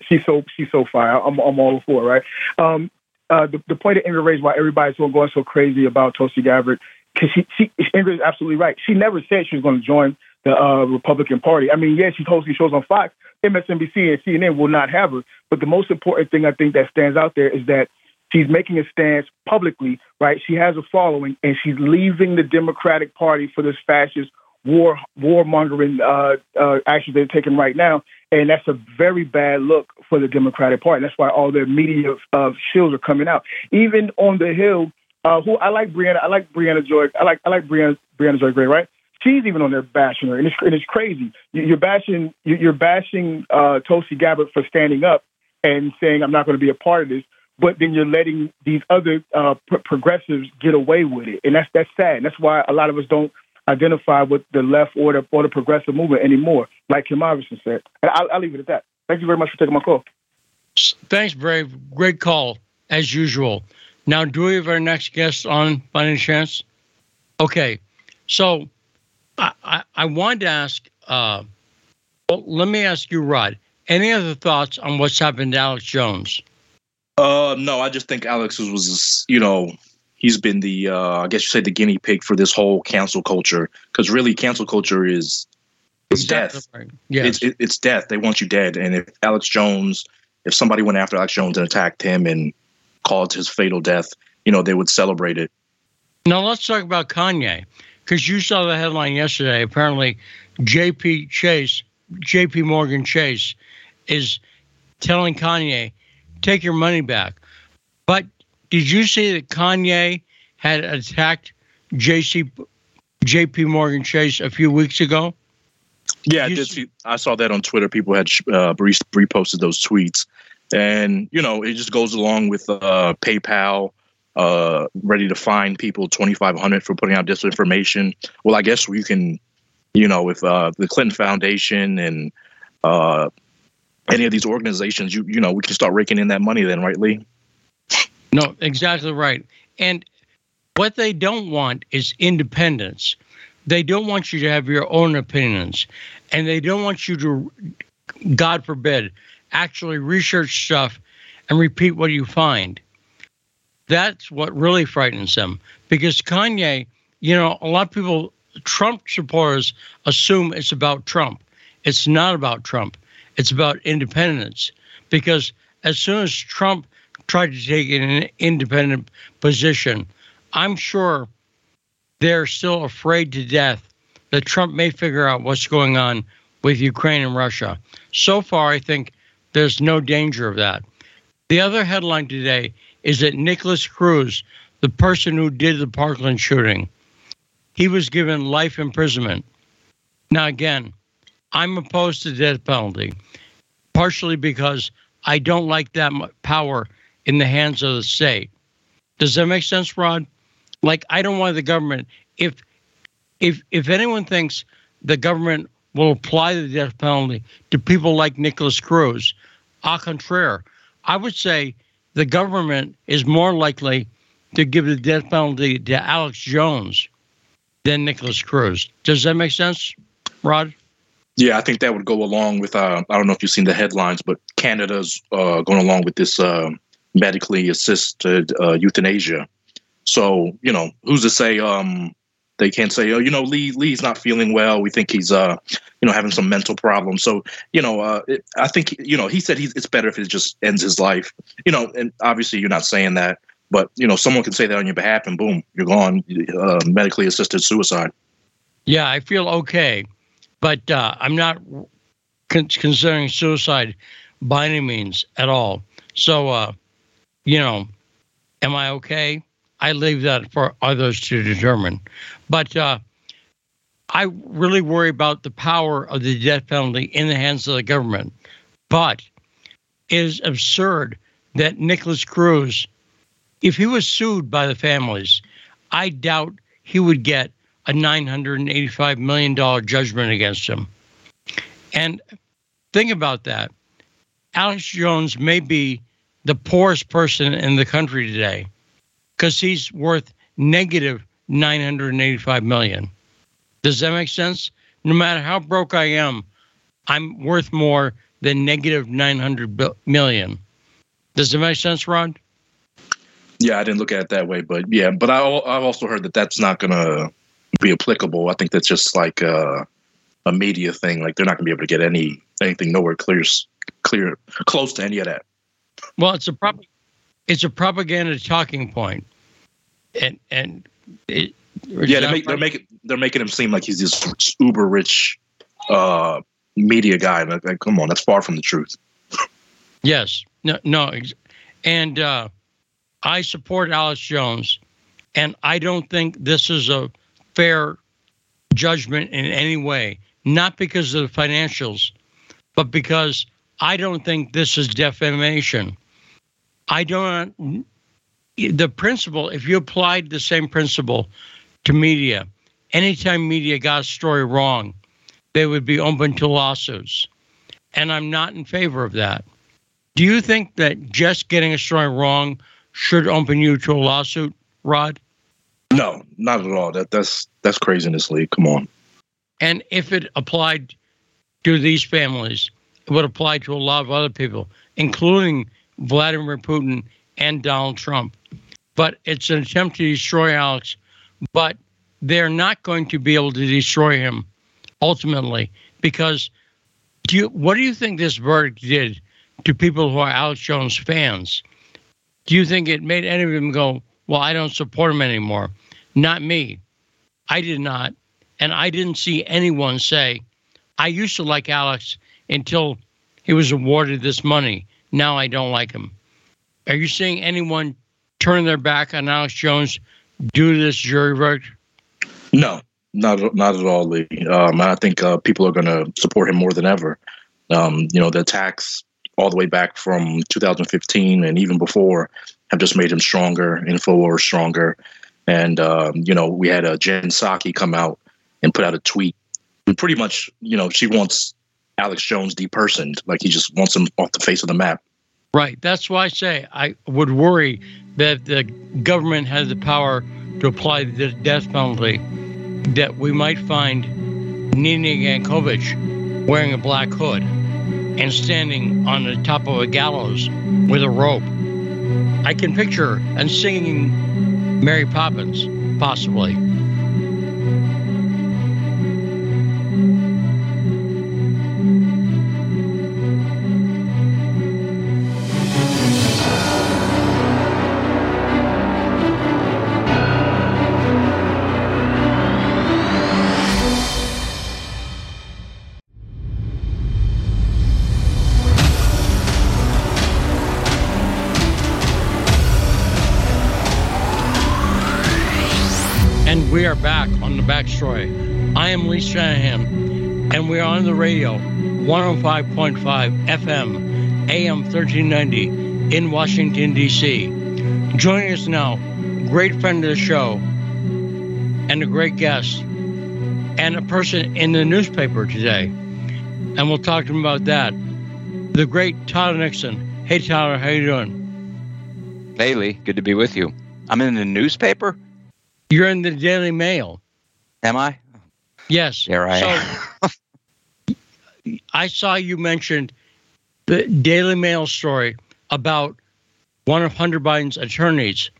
She's so she's so fire. I'm I'm all for it, right? Um, uh, the, the point that Ingrid raised why everybody's going so crazy about Tulsi Gabbard, because she, she Ingrid is absolutely right. She never said she was going to join the uh, Republican Party. I mean, yeah, she's hosting shows on Fox, MSNBC, and CNN will not have her. But the most important thing I think that stands out there is that she's making a stance publicly, right? She has a following, and she's leaving the Democratic Party for this fascist war warmongering uh, uh, they're taking right now, and that's a very bad look for the Democratic Party. That's why all their media uh, shills are coming out. Even on the Hill, uh, who I like Briahna, I like Briahna Joy, I like I like Briahna Briahna Joy Gray, right? She's even on there bashing her, and it's, and it's crazy. You're bashing you're bashing uh, Tulsi Gabbard for standing up and saying I'm not going to be a part of this, but then you're letting these other uh, progressives get away with it, and that's that's sad. And that's why a lot of us don't identify with the left or the, or the progressive movement anymore, like Kim Iversen said. And I'll, I'll leave it at that. Thank you very much for taking my call. Thanks, Brave. Great call, as usual. Now, do we have our next guest on by any chance? Okay, so I, I, I wanted to ask, uh, well, let me ask you, Rod, any other thoughts on what's happened to Alex Jones? Uh, no, I just think Alex was, was you know, he's been the uh, I guess you say the guinea pig for this whole cancel culture because really cancel culture is is death. Yeah, It's it, it's death. They want you dead. And if Alex Jones, if somebody went after Alex Jones and attacked him and caused his fatal death, you know, they would celebrate it. Now let's talk about Kanye because you saw the headline yesterday. Apparently, J.P. Chase, J.P. Morgan Chase, is telling Kanye, "Take your money back." But did you see that Kanye had attacked JC, JP Morgan Chase a few weeks ago? Yeah, I did see. I saw that on Twitter. People had uh, reposted those tweets, and you know, it just goes along with uh, PayPal uh, ready to fine people twenty five hundred for putting out disinformation. Well, I guess we can, you know, with uh, the Clinton Foundation and uh, any of these organizations, you you know, we can start raking in that money then, right, Lee? No, exactly right. And what they don't want is independence. They don't want you to have your own opinions. And they don't want you to, God forbid, actually research stuff and repeat what you find. That's what really frightens them. Because Kanye, you know, a lot of people, Trump supporters assume it's about Trump. It's not about Trump, it's about independence. Because as soon as Trump tried to take an independent position. I'm sure they're still afraid to death that Trump may figure out what's going on with Ukraine and Russia. So far, I think there's no danger of that. The other headline today is that Nikolas Cruz, the person who did the Parkland shooting, he was given life imprisonment. Now, again, I'm opposed to death penalty, partially because I don't like that power in the hands of the state. Does that make sense, Rod? Like I don't want the government if if if anyone thinks the government will apply the death penalty to people like Nikolas Cruz, a contraire, I would say the government is more likely to give the death penalty to Alex Jones than Nikolas Cruz. Does that make sense, Rod? Yeah, I think that would go along with. Uh, I don't know if you've seen the headlines, but Canada's uh, going along with this uh, medically assisted uh, euthanasia. So you know, who's to say um, they can't say, oh, you know, Lee Lee's not feeling well. We think he's uh, you know, having some mental problems. So you know, uh, it, I think you know, he said he's it's better if it just ends his life. You know, and obviously you're not saying that, but you know, someone can say that on your behalf, and boom, you're gone. Uh, medically assisted suicide. Yeah, I feel okay, but uh, I'm not con- considering suicide by any means at all. So, uh, you know, am I okay? I leave that for others to determine. But uh, I really worry about the power of the death penalty in the hands of the government. But it is absurd that Nikolas Cruz, if he was sued by the families, I doubt he would get a $985 million judgment against him. And think about that. Alex Jones may be the poorest person in the country today because he's worth negative 985 million. Does that make sense? No matter how broke I am, I'm worth more than negative 900 million. Does that make sense, Rod? Yeah, I didn't look at it that way, but yeah, but I, I've also heard that that's not going to be applicable. I think that's just like a, a media thing. Like they're not going to be able to get any anything nowhere clear, clear, close to any of that. Well, it's a prop- it's a propaganda talking point, and and it, yeah, they make, they're making they're making him seem like he's this uber rich uh, media guy. Like, like, come on, that's far from the truth. yes, no, no, and uh, I support Alex Jones, and I don't think this is a fair judgment in any way. Not because of the financials, but because I don't think this is defamation. I don't. The principle, if you applied the same principle to media, anytime media got a story wrong, they would be open to lawsuits. And I'm not in favor of that. Do you think that just getting a story wrong should open you to a lawsuit, Rod? No, not at all. That that's that's craziness, Lee. Come on. And if it applied to these families, it would apply to a lot of other people, including Vladimir Putin and Donald Trump. But it's an attempt to destroy Alex, but they're not going to be able to destroy him ultimately because do you, what do you think this verdict did to people who are Alex Jones fans? Do you think it made any of them go, well, I don't support him anymore? Not me. I did not. And I didn't see anyone say, I used to like Alex until he was awarded this money. Now I don't like him. Are you seeing anyone turn their back on Alex Jones due to this jury verdict? No, not not at all, Lee. Um, I think uh, people are going to support him more than ever. Um, you know, the attacks all the way back from 2015 and even before have just made him stronger, Infowars stronger. And, um, you know, we had a uh, Jen Psaki come out and put out a tweet. And pretty much, you know, she wants Alex Jones depersoned. Like he just wants him off the face of the map. Right. That's why I say I would worry that the government has the power to apply the death penalty, that we might find Nina Jankowicz wearing a black hood and standing on the top of a gallows with a rope. I can picture and singing Mary Poppins, possibly. Back on the backstory. I am Lee Stranahan, and we are on the radio, 105.5 FM, AM 1390 in Washington, D.C. Joining us now, great friend of the show, and a great guest, and a person in the newspaper today. And we'll talk to him about that. The great Tyler Nixon. Hey, Tyler, how you doing? Lee. Good to be with you. I'm in the newspaper? You're in the Daily Mail. Am I? Yes. There I so, I saw you mentioned the Daily Mail story about one of Hunter Biden's attorneys,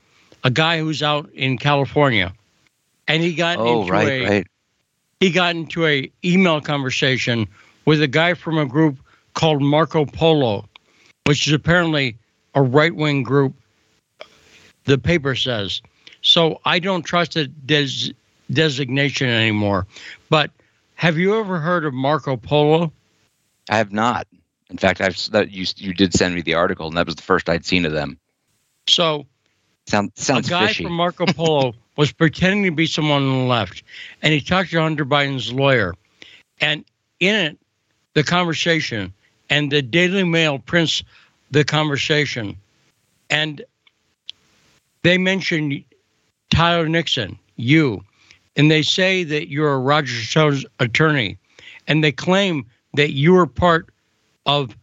a guy who's out in California, and he got oh, into right, a right. he got into a email conversation with a guy from a group called Marco Polo, which is apparently a right wing group. The paper says so I don't trust the des- designation anymore. But have you ever heard of Marco Polo? I have not. In fact, I've that you you did send me the article, and that was the first I'd seen of them. So, Sound, sounds a guy fishy. from Marco Polo was pretending to be someone on the left, and he talked to Hunter Biden's lawyer, and in it, the conversation, and the Daily Mail prints the conversation, and they mentioned Tyler Nixon, you, and they say that you're a Roger Stone's attorney, and they claim that you were part of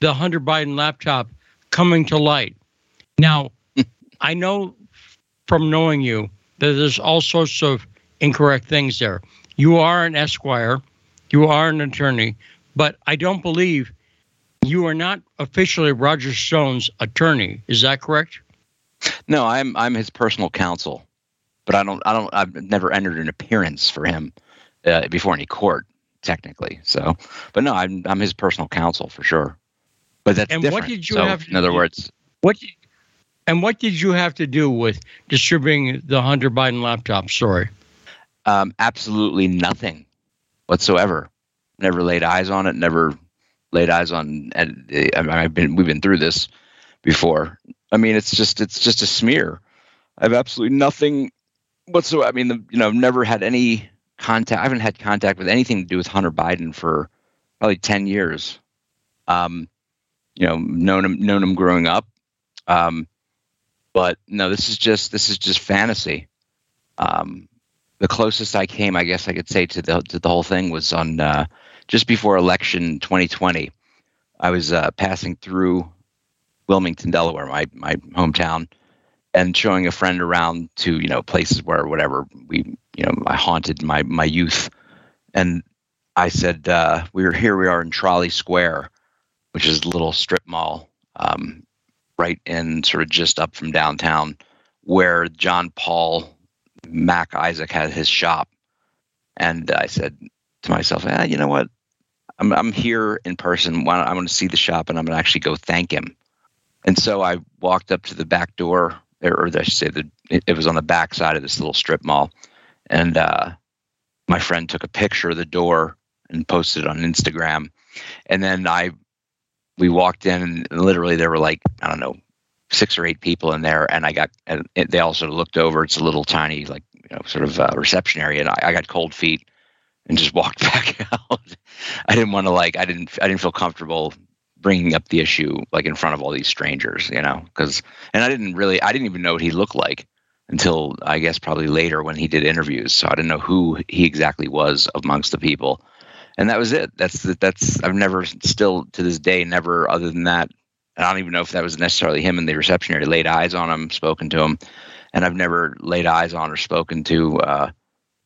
the Hunter Biden laptop coming to light. Now, I know from knowing you that there's all sorts of incorrect things there. You are an esquire, you are an attorney, but I don't believe you are not officially Roger Stone's attorney. Is that correct? No, I'm I'm his personal counsel, but I don't I don't I've never entered an appearance for him uh, before any court technically. So, but no, I'm I'm his personal counsel for sure. But that's And different. what did you so, have to in other do- words, What and what did you have to do with distributing the Hunter Biden laptop story? um, absolutely nothing whatsoever. Never laid eyes on it. Never laid eyes on. And uh, I mean, I've been we've been through this before. I mean, it's just it's just a smear. I have absolutely nothing whatsoever. I mean, the, you know, I've never had any contact. I haven't had contact with anything to do with Hunter Biden for probably ten years. Um, you know, known him known him growing up. Um, but no, this is just this is just fantasy. Um, the closest I came, I guess I could say to the to the whole thing was on uh, just before election 2020. I was uh, passing through Wilmington, Delaware, my my hometown, and showing a friend around to you know places where whatever we you know I haunted my my youth, and I said uh, we were here. We are in Trolley Square, which is a little strip mall, um, right in sort of just up from downtown, where John Paul Mac Isaac had his shop. And I said to myself, ah, you know what? I'm, I'm here in person. I'm going to see the shop and I'm going to actually go thank him. And so I walked up to the back door, or, I should say, the, it, it was on the back side of this little strip mall. And uh, my friend took a picture of the door and posted it on Instagram. And then I, we walked in and literally there were like, I don't know, six or eight people in there, and I got and they all sort of looked over. It's a little tiny, like you know, sort of uh, reception area, and I, I got cold feet and just walked back out. I didn't want to like I didn't I didn't feel comfortable bringing up the issue like in front of all these strangers, you know, because and I didn't really I didn't even know what he looked like until I guess probably later when he did interviews. So I didn't know who he exactly was amongst the people. And that was it. That's that's I've never still to this day never other than that I don't even know if that was necessarily him in the reception area. Laid eyes on him, spoken to him, and I've never laid eyes on or spoken to, uh,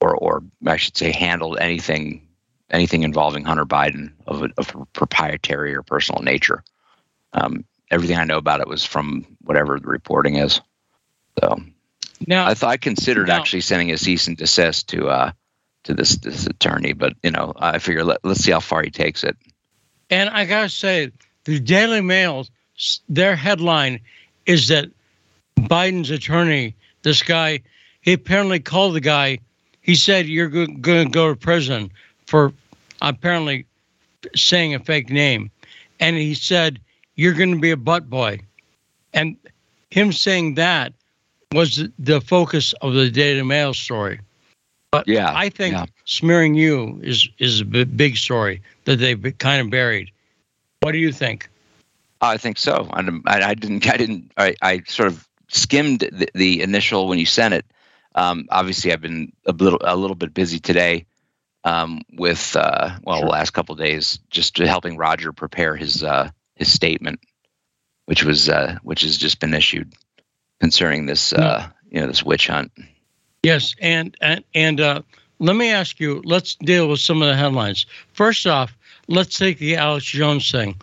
or or I should say, handled anything anything involving Hunter Biden of a, of a proprietary or personal nature. Um, everything I know about it was from whatever the reporting is. So now I thought I considered now- actually sending a cease and desist to uh, to this this attorney, but you know I figure let, let's see how far he takes it. And I gotta say, the Daily Mail, their headline is that Biden's attorney, this guy, he apparently called the guy. He said you're going to go to prison for apparently saying a fake name, and he said you're going to be a butt boy, and him saying that was the- focus of the Daily Mail story. But Yeah, I think yeah. smearing you is is a big story that they've kind of buried. What do you think? I think so. I, I, I didn't. I didn't. I, I sort of skimmed the, the initial when you sent it. Um, obviously, I've been a little a little bit busy today um, with uh, well the last couple of days just helping Roger prepare his uh, his statement, which was uh, which has just been issued concerning this uh, you know this witch hunt. Yes, and and and uh, let me ask you. Let's deal with some of the headlines. First off, let's take the Alex Jones thing.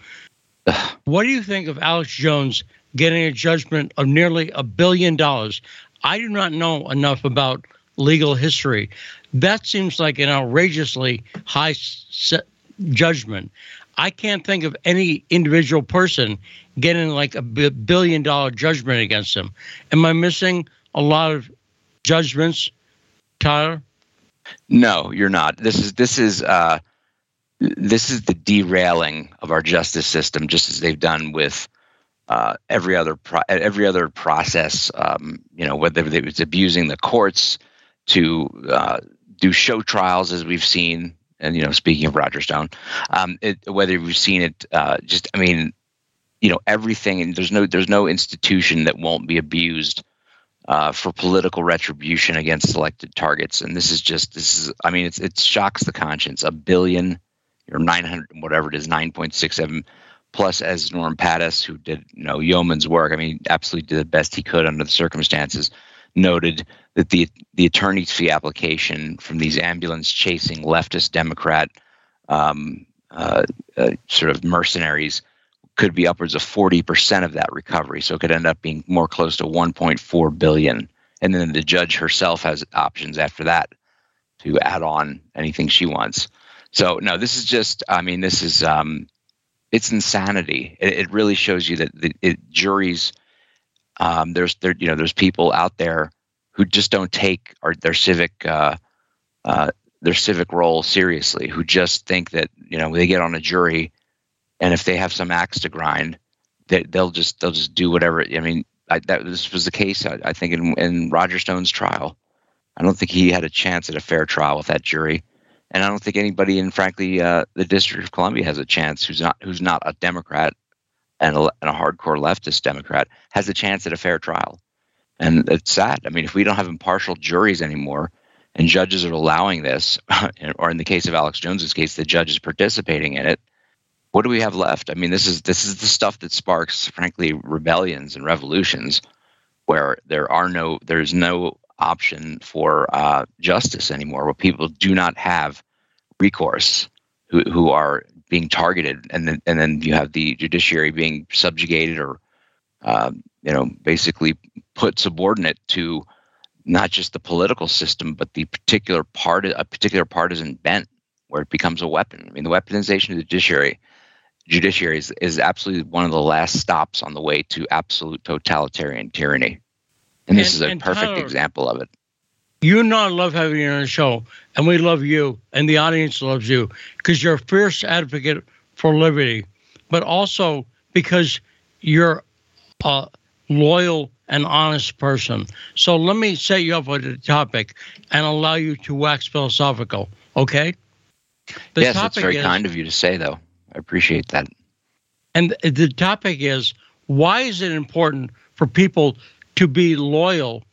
What do you think of Alex Jones getting a judgment of nearly a billion dollars? I do not know enough about legal history. That seems like an outrageously high judgment. I can't think of any individual person getting like a billion dollar judgment against them. Am I missing a lot of judgments, Tyler? No, you're not. This is this is uh, this is the derailing of our justice system, just as they've done with uh, every other pro- every other process. Um, you know, whether it's abusing the courts to uh, do show trials, as we've seen, and you know, speaking of Roger Stone, um, it, whether we've seen it, uh, just I mean, you know, everything. And there's no there's no institution that won't be abused uh, for political retribution against selected targets. And this is just this is I mean it's it shocks the conscience. A billion or nine hundred whatever it is nine point six seven plus as Norm Pattis, who did you know yeoman's work. I mean, absolutely did the best he could under the circumstances. Noted that the the attorney's fee application from these ambulance chasing leftist Democrat um, uh, uh, sort of mercenaries could be upwards of 40% of that recovery. So it could end up being more close to 1.4 billion. And then the judge herself has options after that to add on anything she wants. So no, this is just, I mean, this is, um, it's insanity. It, it really shows you that the it, juries, um, there's there, you know, there's people out there who just don't take our, their civic, uh, uh, their civic role seriously, who just think that, you know, they get on a jury and if they have some axe to grind, they, they'll just they'll just do whatever. I mean, I, that this was the case. I, I think in, in Roger Stone's trial, I don't think he had a chance at a fair trial with that jury, and I don't think anybody in frankly uh, the District of Columbia has a chance who's not who's not a Democrat and a, and a hardcore leftist Democrat has a chance at a fair trial, and it's sad. I mean, if we don't have impartial juries anymore, and judges are allowing this, or in the case of Alex Jones's case, the judge is participating in it what do we have left? I mean, this is this is the stuff that sparks, frankly, rebellions and revolutions, where there are no there's no option for uh, justice anymore, where people do not have recourse, who who are being targeted, and then and then you have the judiciary being subjugated or uh, you know basically put subordinate to not just the political system, but the particular part a particular partisan bent, where it becomes a weapon. I mean, the weaponization of the judiciary judiciary is, is absolutely one of the last stops on the way to absolute totalitarian tyranny. And this and, is a perfect example of it. You and I love having you on the show, and we love you, and the audience loves you because you're a fierce advocate for liberty, but also because you're a loyal and honest person. So let me set you up with a topic and allow you to wax philosophical, okay? The yes, that's very is, kind of you to say, though. I appreciate that. And the topic is why is it important for people to be loyal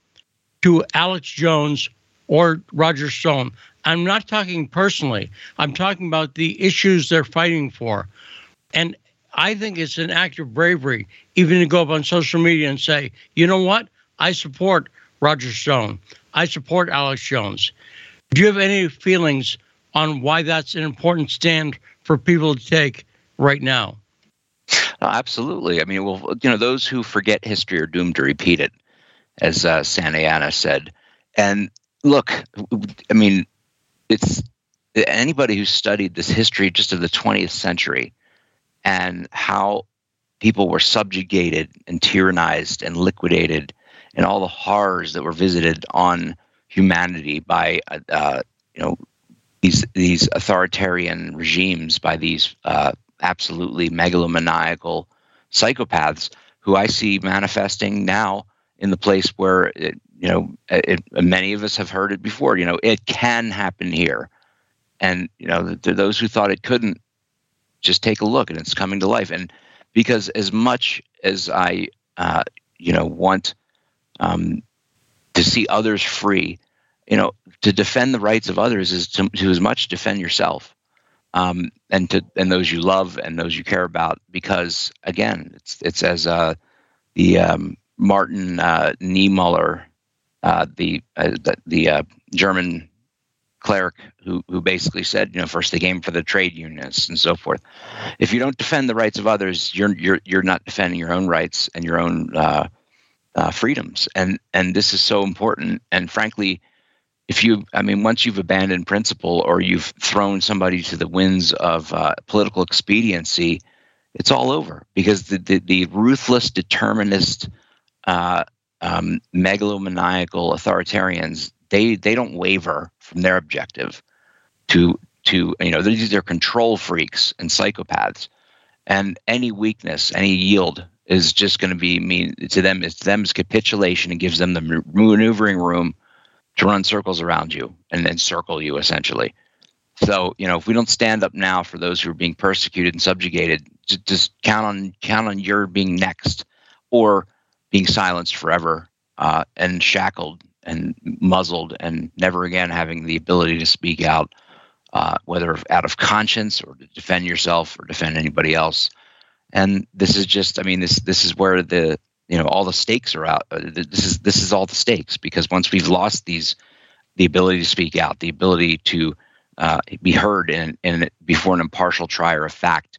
to Alex Jones or Roger Stone? I'm not talking personally. I'm talking about the issues they're fighting for. And I think it's an act of bravery even to go up on social media and say, you know what? I support Roger Stone. I support Alex Jones. Do you have any feelings on why that's an important stand for people to take right now? Uh, absolutely. I mean, well, you know, those who forget history are doomed to repeat it, as uh, Santayana said. And look, I mean, it's anybody who's studied this history just of the 20th century and how people were subjugated and tyrannized and liquidated and all the horrors that were visited on humanity by uh, you know these these authoritarian regimes by these uh, absolutely megalomaniacal psychopaths who I see manifesting now in the place where it, you know it, many of us have heard it before. You know, it can happen here, and you know those who thought it couldn't, just take a look, and it's coming to life. And because as much as I, uh, you know, want um, to see others free, you know, to defend the rights of others is to, to as much defend yourself um, and to and those you love and those you care about because again it's it's as uh, the um, Martin uh, Niemöller uh, the uh, the, the uh, German cleric who who basically said you know first they came for the trade unionists and so forth. If you don't defend the rights of others you're you're you're not defending your own rights and your own uh, freedoms. And and this is so important. And frankly if you, I mean, once you've abandoned principle or you've thrown somebody to the winds of uh, political expediency, it's all over because the, the, the ruthless, determinist, uh, um, megalomaniacal authoritarians, they, they don't waver from their objective to, to you know, these are control freaks and psychopaths. And any weakness, any yield is just going to be mean to them. It's them's capitulation and gives them the maneuvering room to run circles around you and then circle you essentially. So, you know, if we don't stand up now for those who are being persecuted and subjugated, just count on count on your being next or being silenced forever uh, and shackled and muzzled and never again having the ability to speak out, uh, whether out of conscience or to defend yourself or defend anybody else. And this is just, I mean, this this is where the you know all the stakes are out. Uh, this is this is all the stakes because once we've lost these, the ability to speak out, the ability to uh, be heard in, in before an impartial trier of fact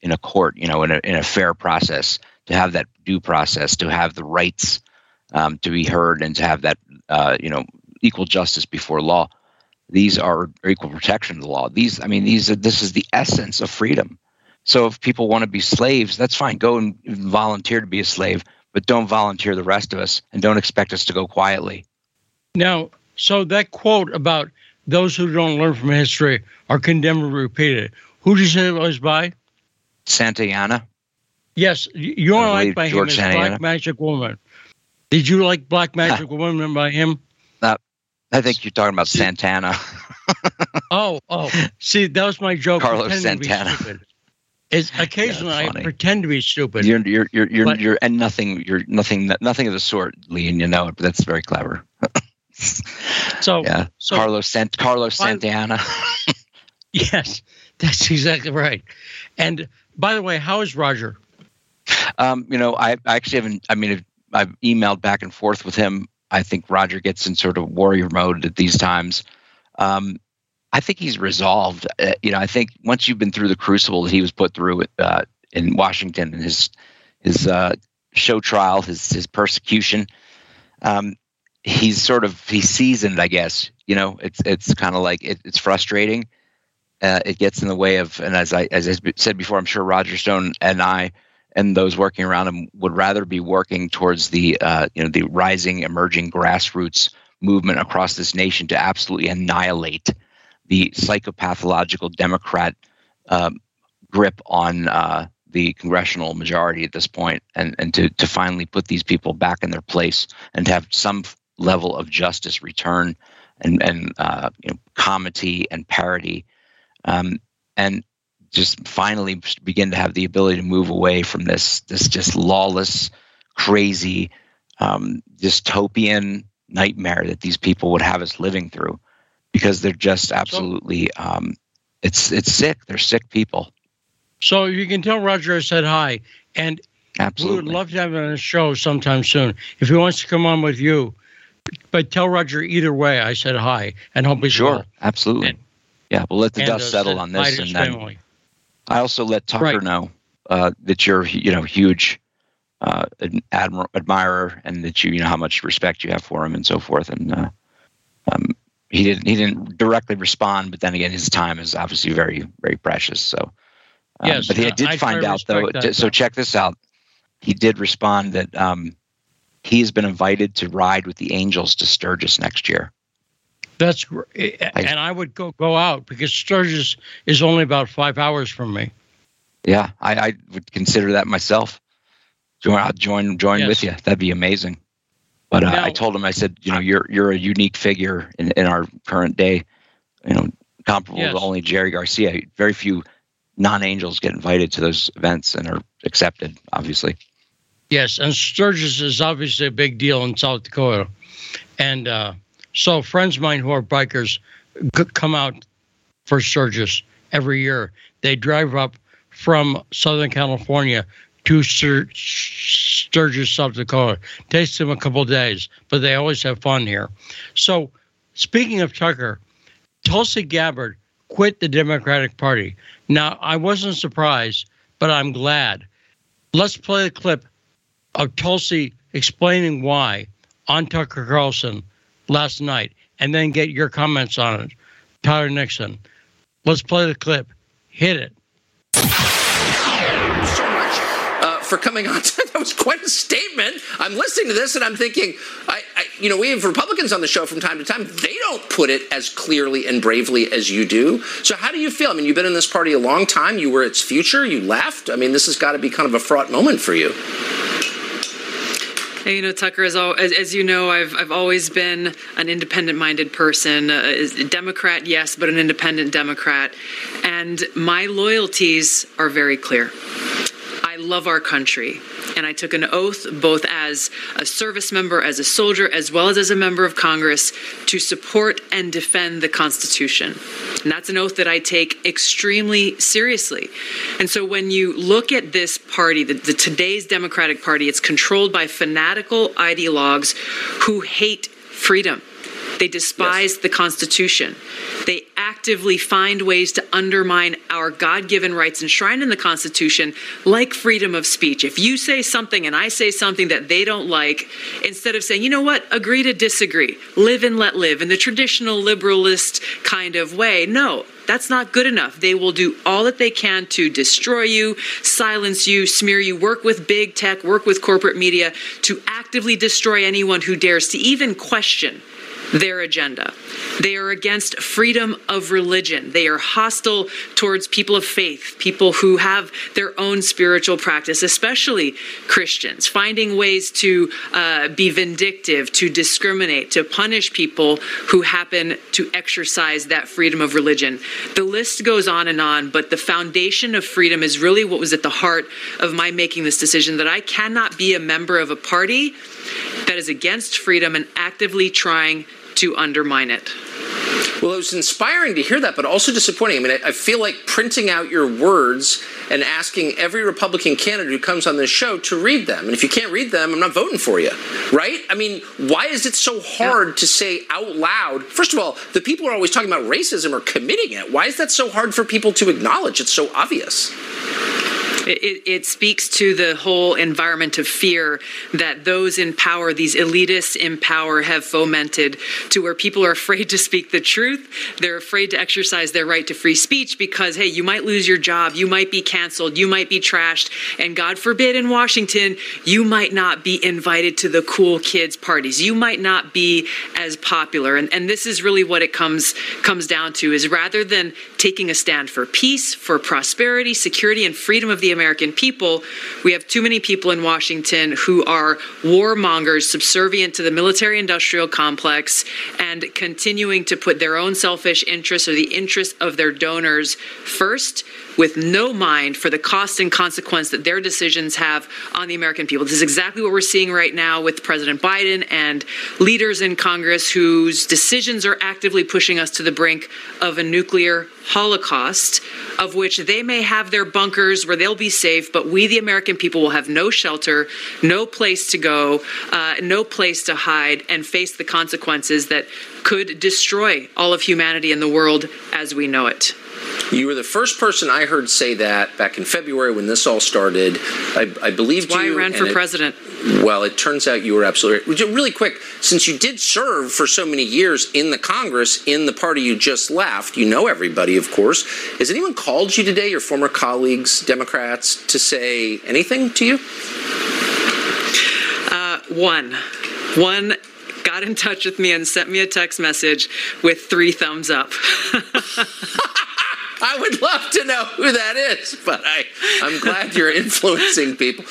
in a court, you know, in a in a fair process, to have that due process, to have the rights um, to be heard, and to have that uh, you know equal justice before law. These are equal protection of the law. These, I mean, these are, this is the essence of freedom. So if people want to be slaves, that's fine. Go and volunteer to be a slave, but don't volunteer the rest of us, and don't expect us to go quietly. Now, so that quote about those who don't learn from history are condemned to repeat it. Who did you say it was by? Santayana. Yes, you are like by George him as Santayana. Black Magic Woman. Did you like Black Magic Woman by him? Uh, I think you're talking about Santana. Oh, oh. See, that was my joke. Carlos pretending to be Santana. It's occasionally I pretend to be stupid. You're you're you're you're, But- you're and nothing. You're nothing. Nothing of the sort, Lee, and you know it. But that's very clever. so yeah, so- Carlos Sant Carlos Santana. yes, that's exactly right. And by the way, how is Roger? Um, you know, I, actually haven't. I mean, I've emailed back and forth with him. I think Roger gets in sort of warrior mode at these times. Um, I think he's resolved. Uh, you know, I think once you've been through the crucible that he was put through uh, in Washington and his his uh, show trial, his his persecution, um, he's sort of he's seasoned. I guess you know, it's it's kind of like it, it's frustrating. Uh, it gets in the way of, and as I as I said before, I'm sure Roger Stone and I and those working around him would rather be working towards the uh, you know the rising emerging grassroots movement across this nation to absolutely annihilate the psychopathological democrat um, grip on uh, the congressional majority at this point and and to to finally put these people back in their place and to have some level of justice return and and uh, you know comity and parity. Um, and just finally begin to have the ability to move away from this this just lawless, crazy, um, dystopian nightmare that these people would have us living through, because they're just absolutely um, it's it's sick. They're sick people. So you can tell Roger I said hi, and we Absolutely. would love to have him on the show sometime soon if he wants to come on with you. But tell Roger either way I said hi and hope he's Sure, well. absolutely. yeah, we'll let the And, dust uh, settle on this, and then family. I also let Tucker Right. know uh, that you're you know huge uh, admir- admirer and that you you know how much respect you have for him and so forth. And uh, um, he didn't he didn't directly respond, but then again, his time is obviously very very precious. So, um, Yes, but he I- did I find out though. that, so though. check this out. He did respond that um, he has been invited to ride with the Angels to Sturgis next year. That's gr- and I would go go out because Sturgis is only about five hours from me. Yeah, I, I would consider that myself. Join, I'll join, join Yes. with you. That'd be amazing. But uh, Now- I told him, I said, you know, you're you're a unique figure in, in our current day. You know, comparable Yes. to only Jerry Garcia. Very few non-angels get invited to those events and are accepted. Obviously, Yes, and Sturgis is obviously a big deal in South Dakota, and uh, so friends of mine who are bikers come out for Sturgis every year. They drive up from Southern California to Stur- Sturgis, South Dakota. Takes them a couple days, but they always have fun here. So, speaking of Tucker, Tulsi Gabbard quit the Democratic Party. Now, I wasn't surprised, but I'm glad. Let's play the clip of Tulsi explaining why on Tucker Carlson last night, and then get your comments on it. Tyler Nixon. Let's play the clip. Hit it. so much for coming on. that was quite a statement. I'm listening to this and I'm thinking, I, I, you know, we have Republicans on the show from time to time. They don't put it as clearly and bravely as you do. So how do you feel? I mean, you've been in this party a long time. You were its future. You left. I mean, this has got to be kind of a fraught moment for you. You know, Tucker, as, as, as you know, I've, I've always been an independent minded person. Uh, a Democrat, yes, but an independent Democrat. And my loyalties are very clear. I love our country. and I took an oath both as a service member, as a soldier, as well as as a member of Congress to support and defend the Constitution. And that's an oath that I take extremely seriously. And so when you look at this party, the, the today's Democratic Party, it's controlled by fanatical ideologues who hate freedom. They despise the Constitution. They actively find ways to undermine our God given rights enshrined in the Constitution, like freedom of speech. If you say something and I say something that they don't like, instead of saying, you know what, agree to disagree, live and let live in the traditional liberalist kind of way, no, that's not good enough. They will do all that they can to destroy you, silence you, smear you, work with big tech, work with corporate media to actively destroy anyone who dares to even question their agenda. They are against freedom of religion. They are hostile towards people of faith, people who have their own spiritual practice, especially Christians, finding ways to uh, be vindictive, to discriminate, to punish people who happen to exercise that freedom of religion. The list goes on and on, but the foundation of freedom is really what was at the heart of my making this decision that I cannot be a member of a party that is against freedom and actively trying to undermine it. Well, it was inspiring to hear that, but also disappointing. I mean, I, I, feel like printing out your words and asking every Republican candidate who comes on this show to read them. And if you can't read them, I'm not voting for you, right? I mean, why is it so hard yeah. to say out loud? First of all, the people who are always talking about racism are committing it. Why is that so hard for people to acknowledge? It's so obvious. It, it, speaks to the whole environment of fear that those in power, these elitists in power, have fomented to where people are afraid to speak the truth. They're afraid to exercise their right to free speech because, hey, you might lose your job, you might be canceled, you might be trashed, and God forbid in Washington, you might not be invited to the cool kids' parties. You might not be as popular. And, and this is really what it comes, comes down to is rather than taking a stand for peace, for prosperity, security, and freedom of the American people. We have too many people in Washington who are warmongers, subservient to the military industrial complex, and continuing to put their own selfish interests or the interests of their donors first with no mind for the cost and consequence that their decisions have on the American people. This is exactly what we're seeing right now with President Biden and leaders in Congress whose decisions are actively pushing us to the brink of a nuclear holocaust, of which they may have their bunkers where they'll be safe, but we, the American people, will have no shelter, no place to go, uh, no place to hide, and face the consequences that could destroy all of humanity and the world as we know it. You were the first person I heard say that back in February when this all started. I, I believed That's why you. I ran for it, president. Well, it turns out you were absolutely right. Really quick, since you did serve for so many years in the Congress in the party you just left, you know everybody, of course. Has anyone called you today, your former colleagues, Democrats, to say anything to you? Uh, one. One got in touch with me and sent me a text message with three thumbs up. I would love to know who that is, but I, I'm glad you're influencing people.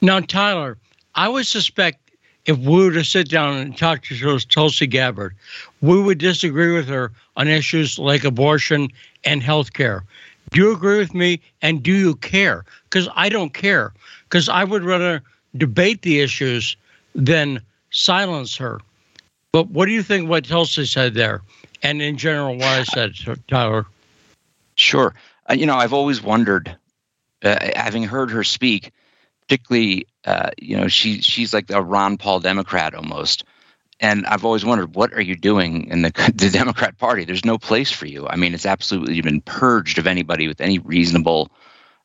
Now, Tyler, I would suspect if we were to sit down and talk to Tulsi Gabbard, we would disagree with her on issues like abortion and health care. Do you agree with me? And do you care? Because I don't care. Because I would rather debate the issues than silence her. But what do you think what Tulsi said there? And in general, what I said, Tyler? Sure. Uh, you know, I've always wondered, uh, having heard her speak, particularly, uh, you know, she she's like a Ron Paul Democrat almost, and I've always wondered, what are you doing in the the Democrat Party? There's no place for you. I mean, it's absolutely been purged of anybody with any reasonable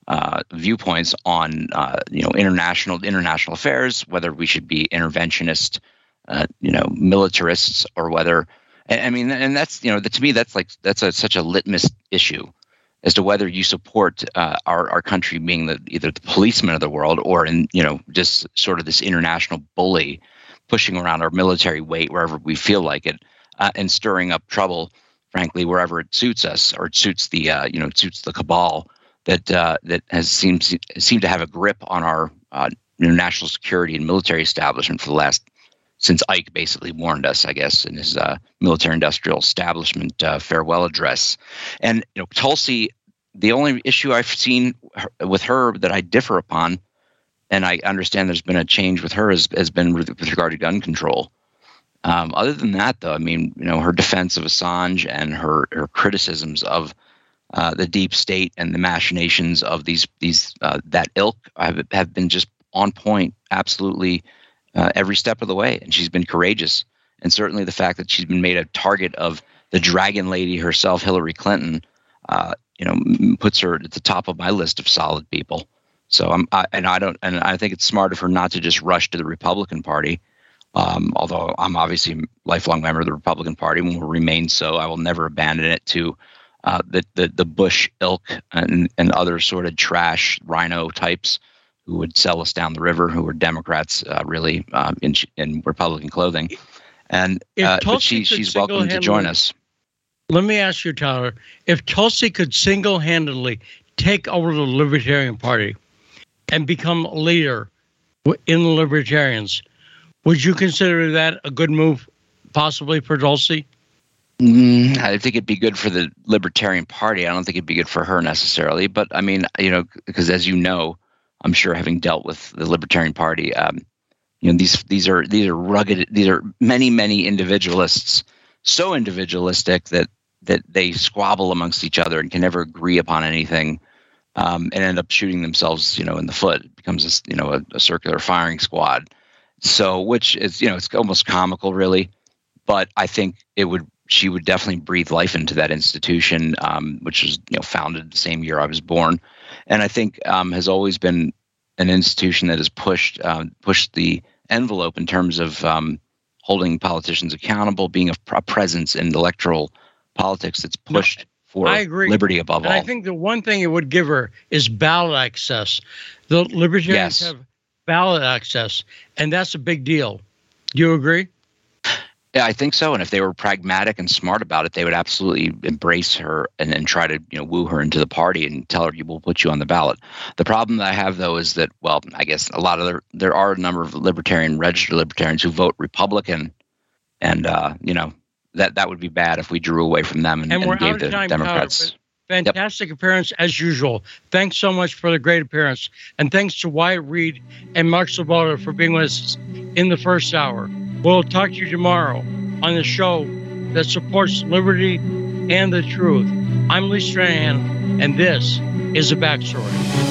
uh, viewpoints on uh, you know international international affairs, whether we should be interventionist, uh, you know, militarists, or whether. I mean, and that's you know, to me, that's like that's a, such a litmus issue as to whether you support uh, our our country being the either the policeman of the world or in you know just sort of this international bully pushing around our military weight wherever we feel like it uh, and stirring up trouble frankly wherever it suits us or it suits the uh, you know it suits the cabal that uh, that has seemed seemed to have a grip on our uh, national security and military establishment for the last since Ike basically warned us, I guess, in his uh, military-industrial establishment uh, farewell address. And you know, Tulsi, the only issue I've seen with her that I differ upon and I understand there's been a change with her has, has been with, regard to gun control. Um, other than that, though, I mean, you know, her defense of Assange and her her criticisms of uh, the deep state and the machinations of these these uh, that ilk have have been just on point, absolutely uh, every step of the way, and she's been courageous. And certainly the fact that she's been made a target of the dragon lady herself, Hillary Clinton, uh, you know, puts her at the top of my list of solid people. So I'm, I, and I don't, and I think it's smart of her not to just rush to the Republican Party. Um, although I'm obviously a lifelong member of the Republican Party and will remain so, I will never abandon it to uh, the, the the Bush ilk and and other sort of trash RINO types who would sell us down the river, who were Democrats uh, really um, in in Republican clothing. And uh, but she she's welcome to join us. Let me ask you, Tyler, if Tulsi could single-handedly take over the Libertarian Party and become a leader in the Libertarians, would you consider that a good move, possibly for Tulsi? Mm, I think it'd be good for the Libertarian Party. I don't think it'd be good for her necessarily. But I mean, you know, because as you know, I'm sure having dealt with the Libertarian Party, um, you know, these these are these are rugged. These are many many individualists, so individualistic that that they squabble amongst each other and can never agree upon anything, um, and end up shooting themselves, you know, in the foot. It becomes a, you know a, a circular firing squad. So, which is you know, it's almost comical, really. But I think it would she would definitely breathe life into that institution, um, which was you know founded the same year I was born, and I think um, has always been an institution that has pushed uh, pushed the envelope in terms of um, holding politicians accountable, being a, a, presence in electoral politics that's pushed. No, for I agree. liberty above and all. I think the one thing it would give her is ballot access. The libertarians yes. have ballot access, and that's a big deal. Do you agree? Yeah, I think so. And if they were pragmatic and smart about it, they would absolutely embrace her and, and try to, you know, woo her into the party and tell her you will put you on the ballot. The problem that I have though is that, well, I guess a lot of there there are a number of libertarian registered libertarians who vote Republican, and uh, you know that that would be bad if we drew away from them and, and, and gave the time, Democrats. Fantastic yep. appearance as usual. Thanks so much for the great appearance, and thanks to Wyatt Reed and Mark Sleboda for being with us in the first hour. We'll talk to you tomorrow on the show that supports liberty and the truth. I'm Lee Stranahan, and this is The Backstory.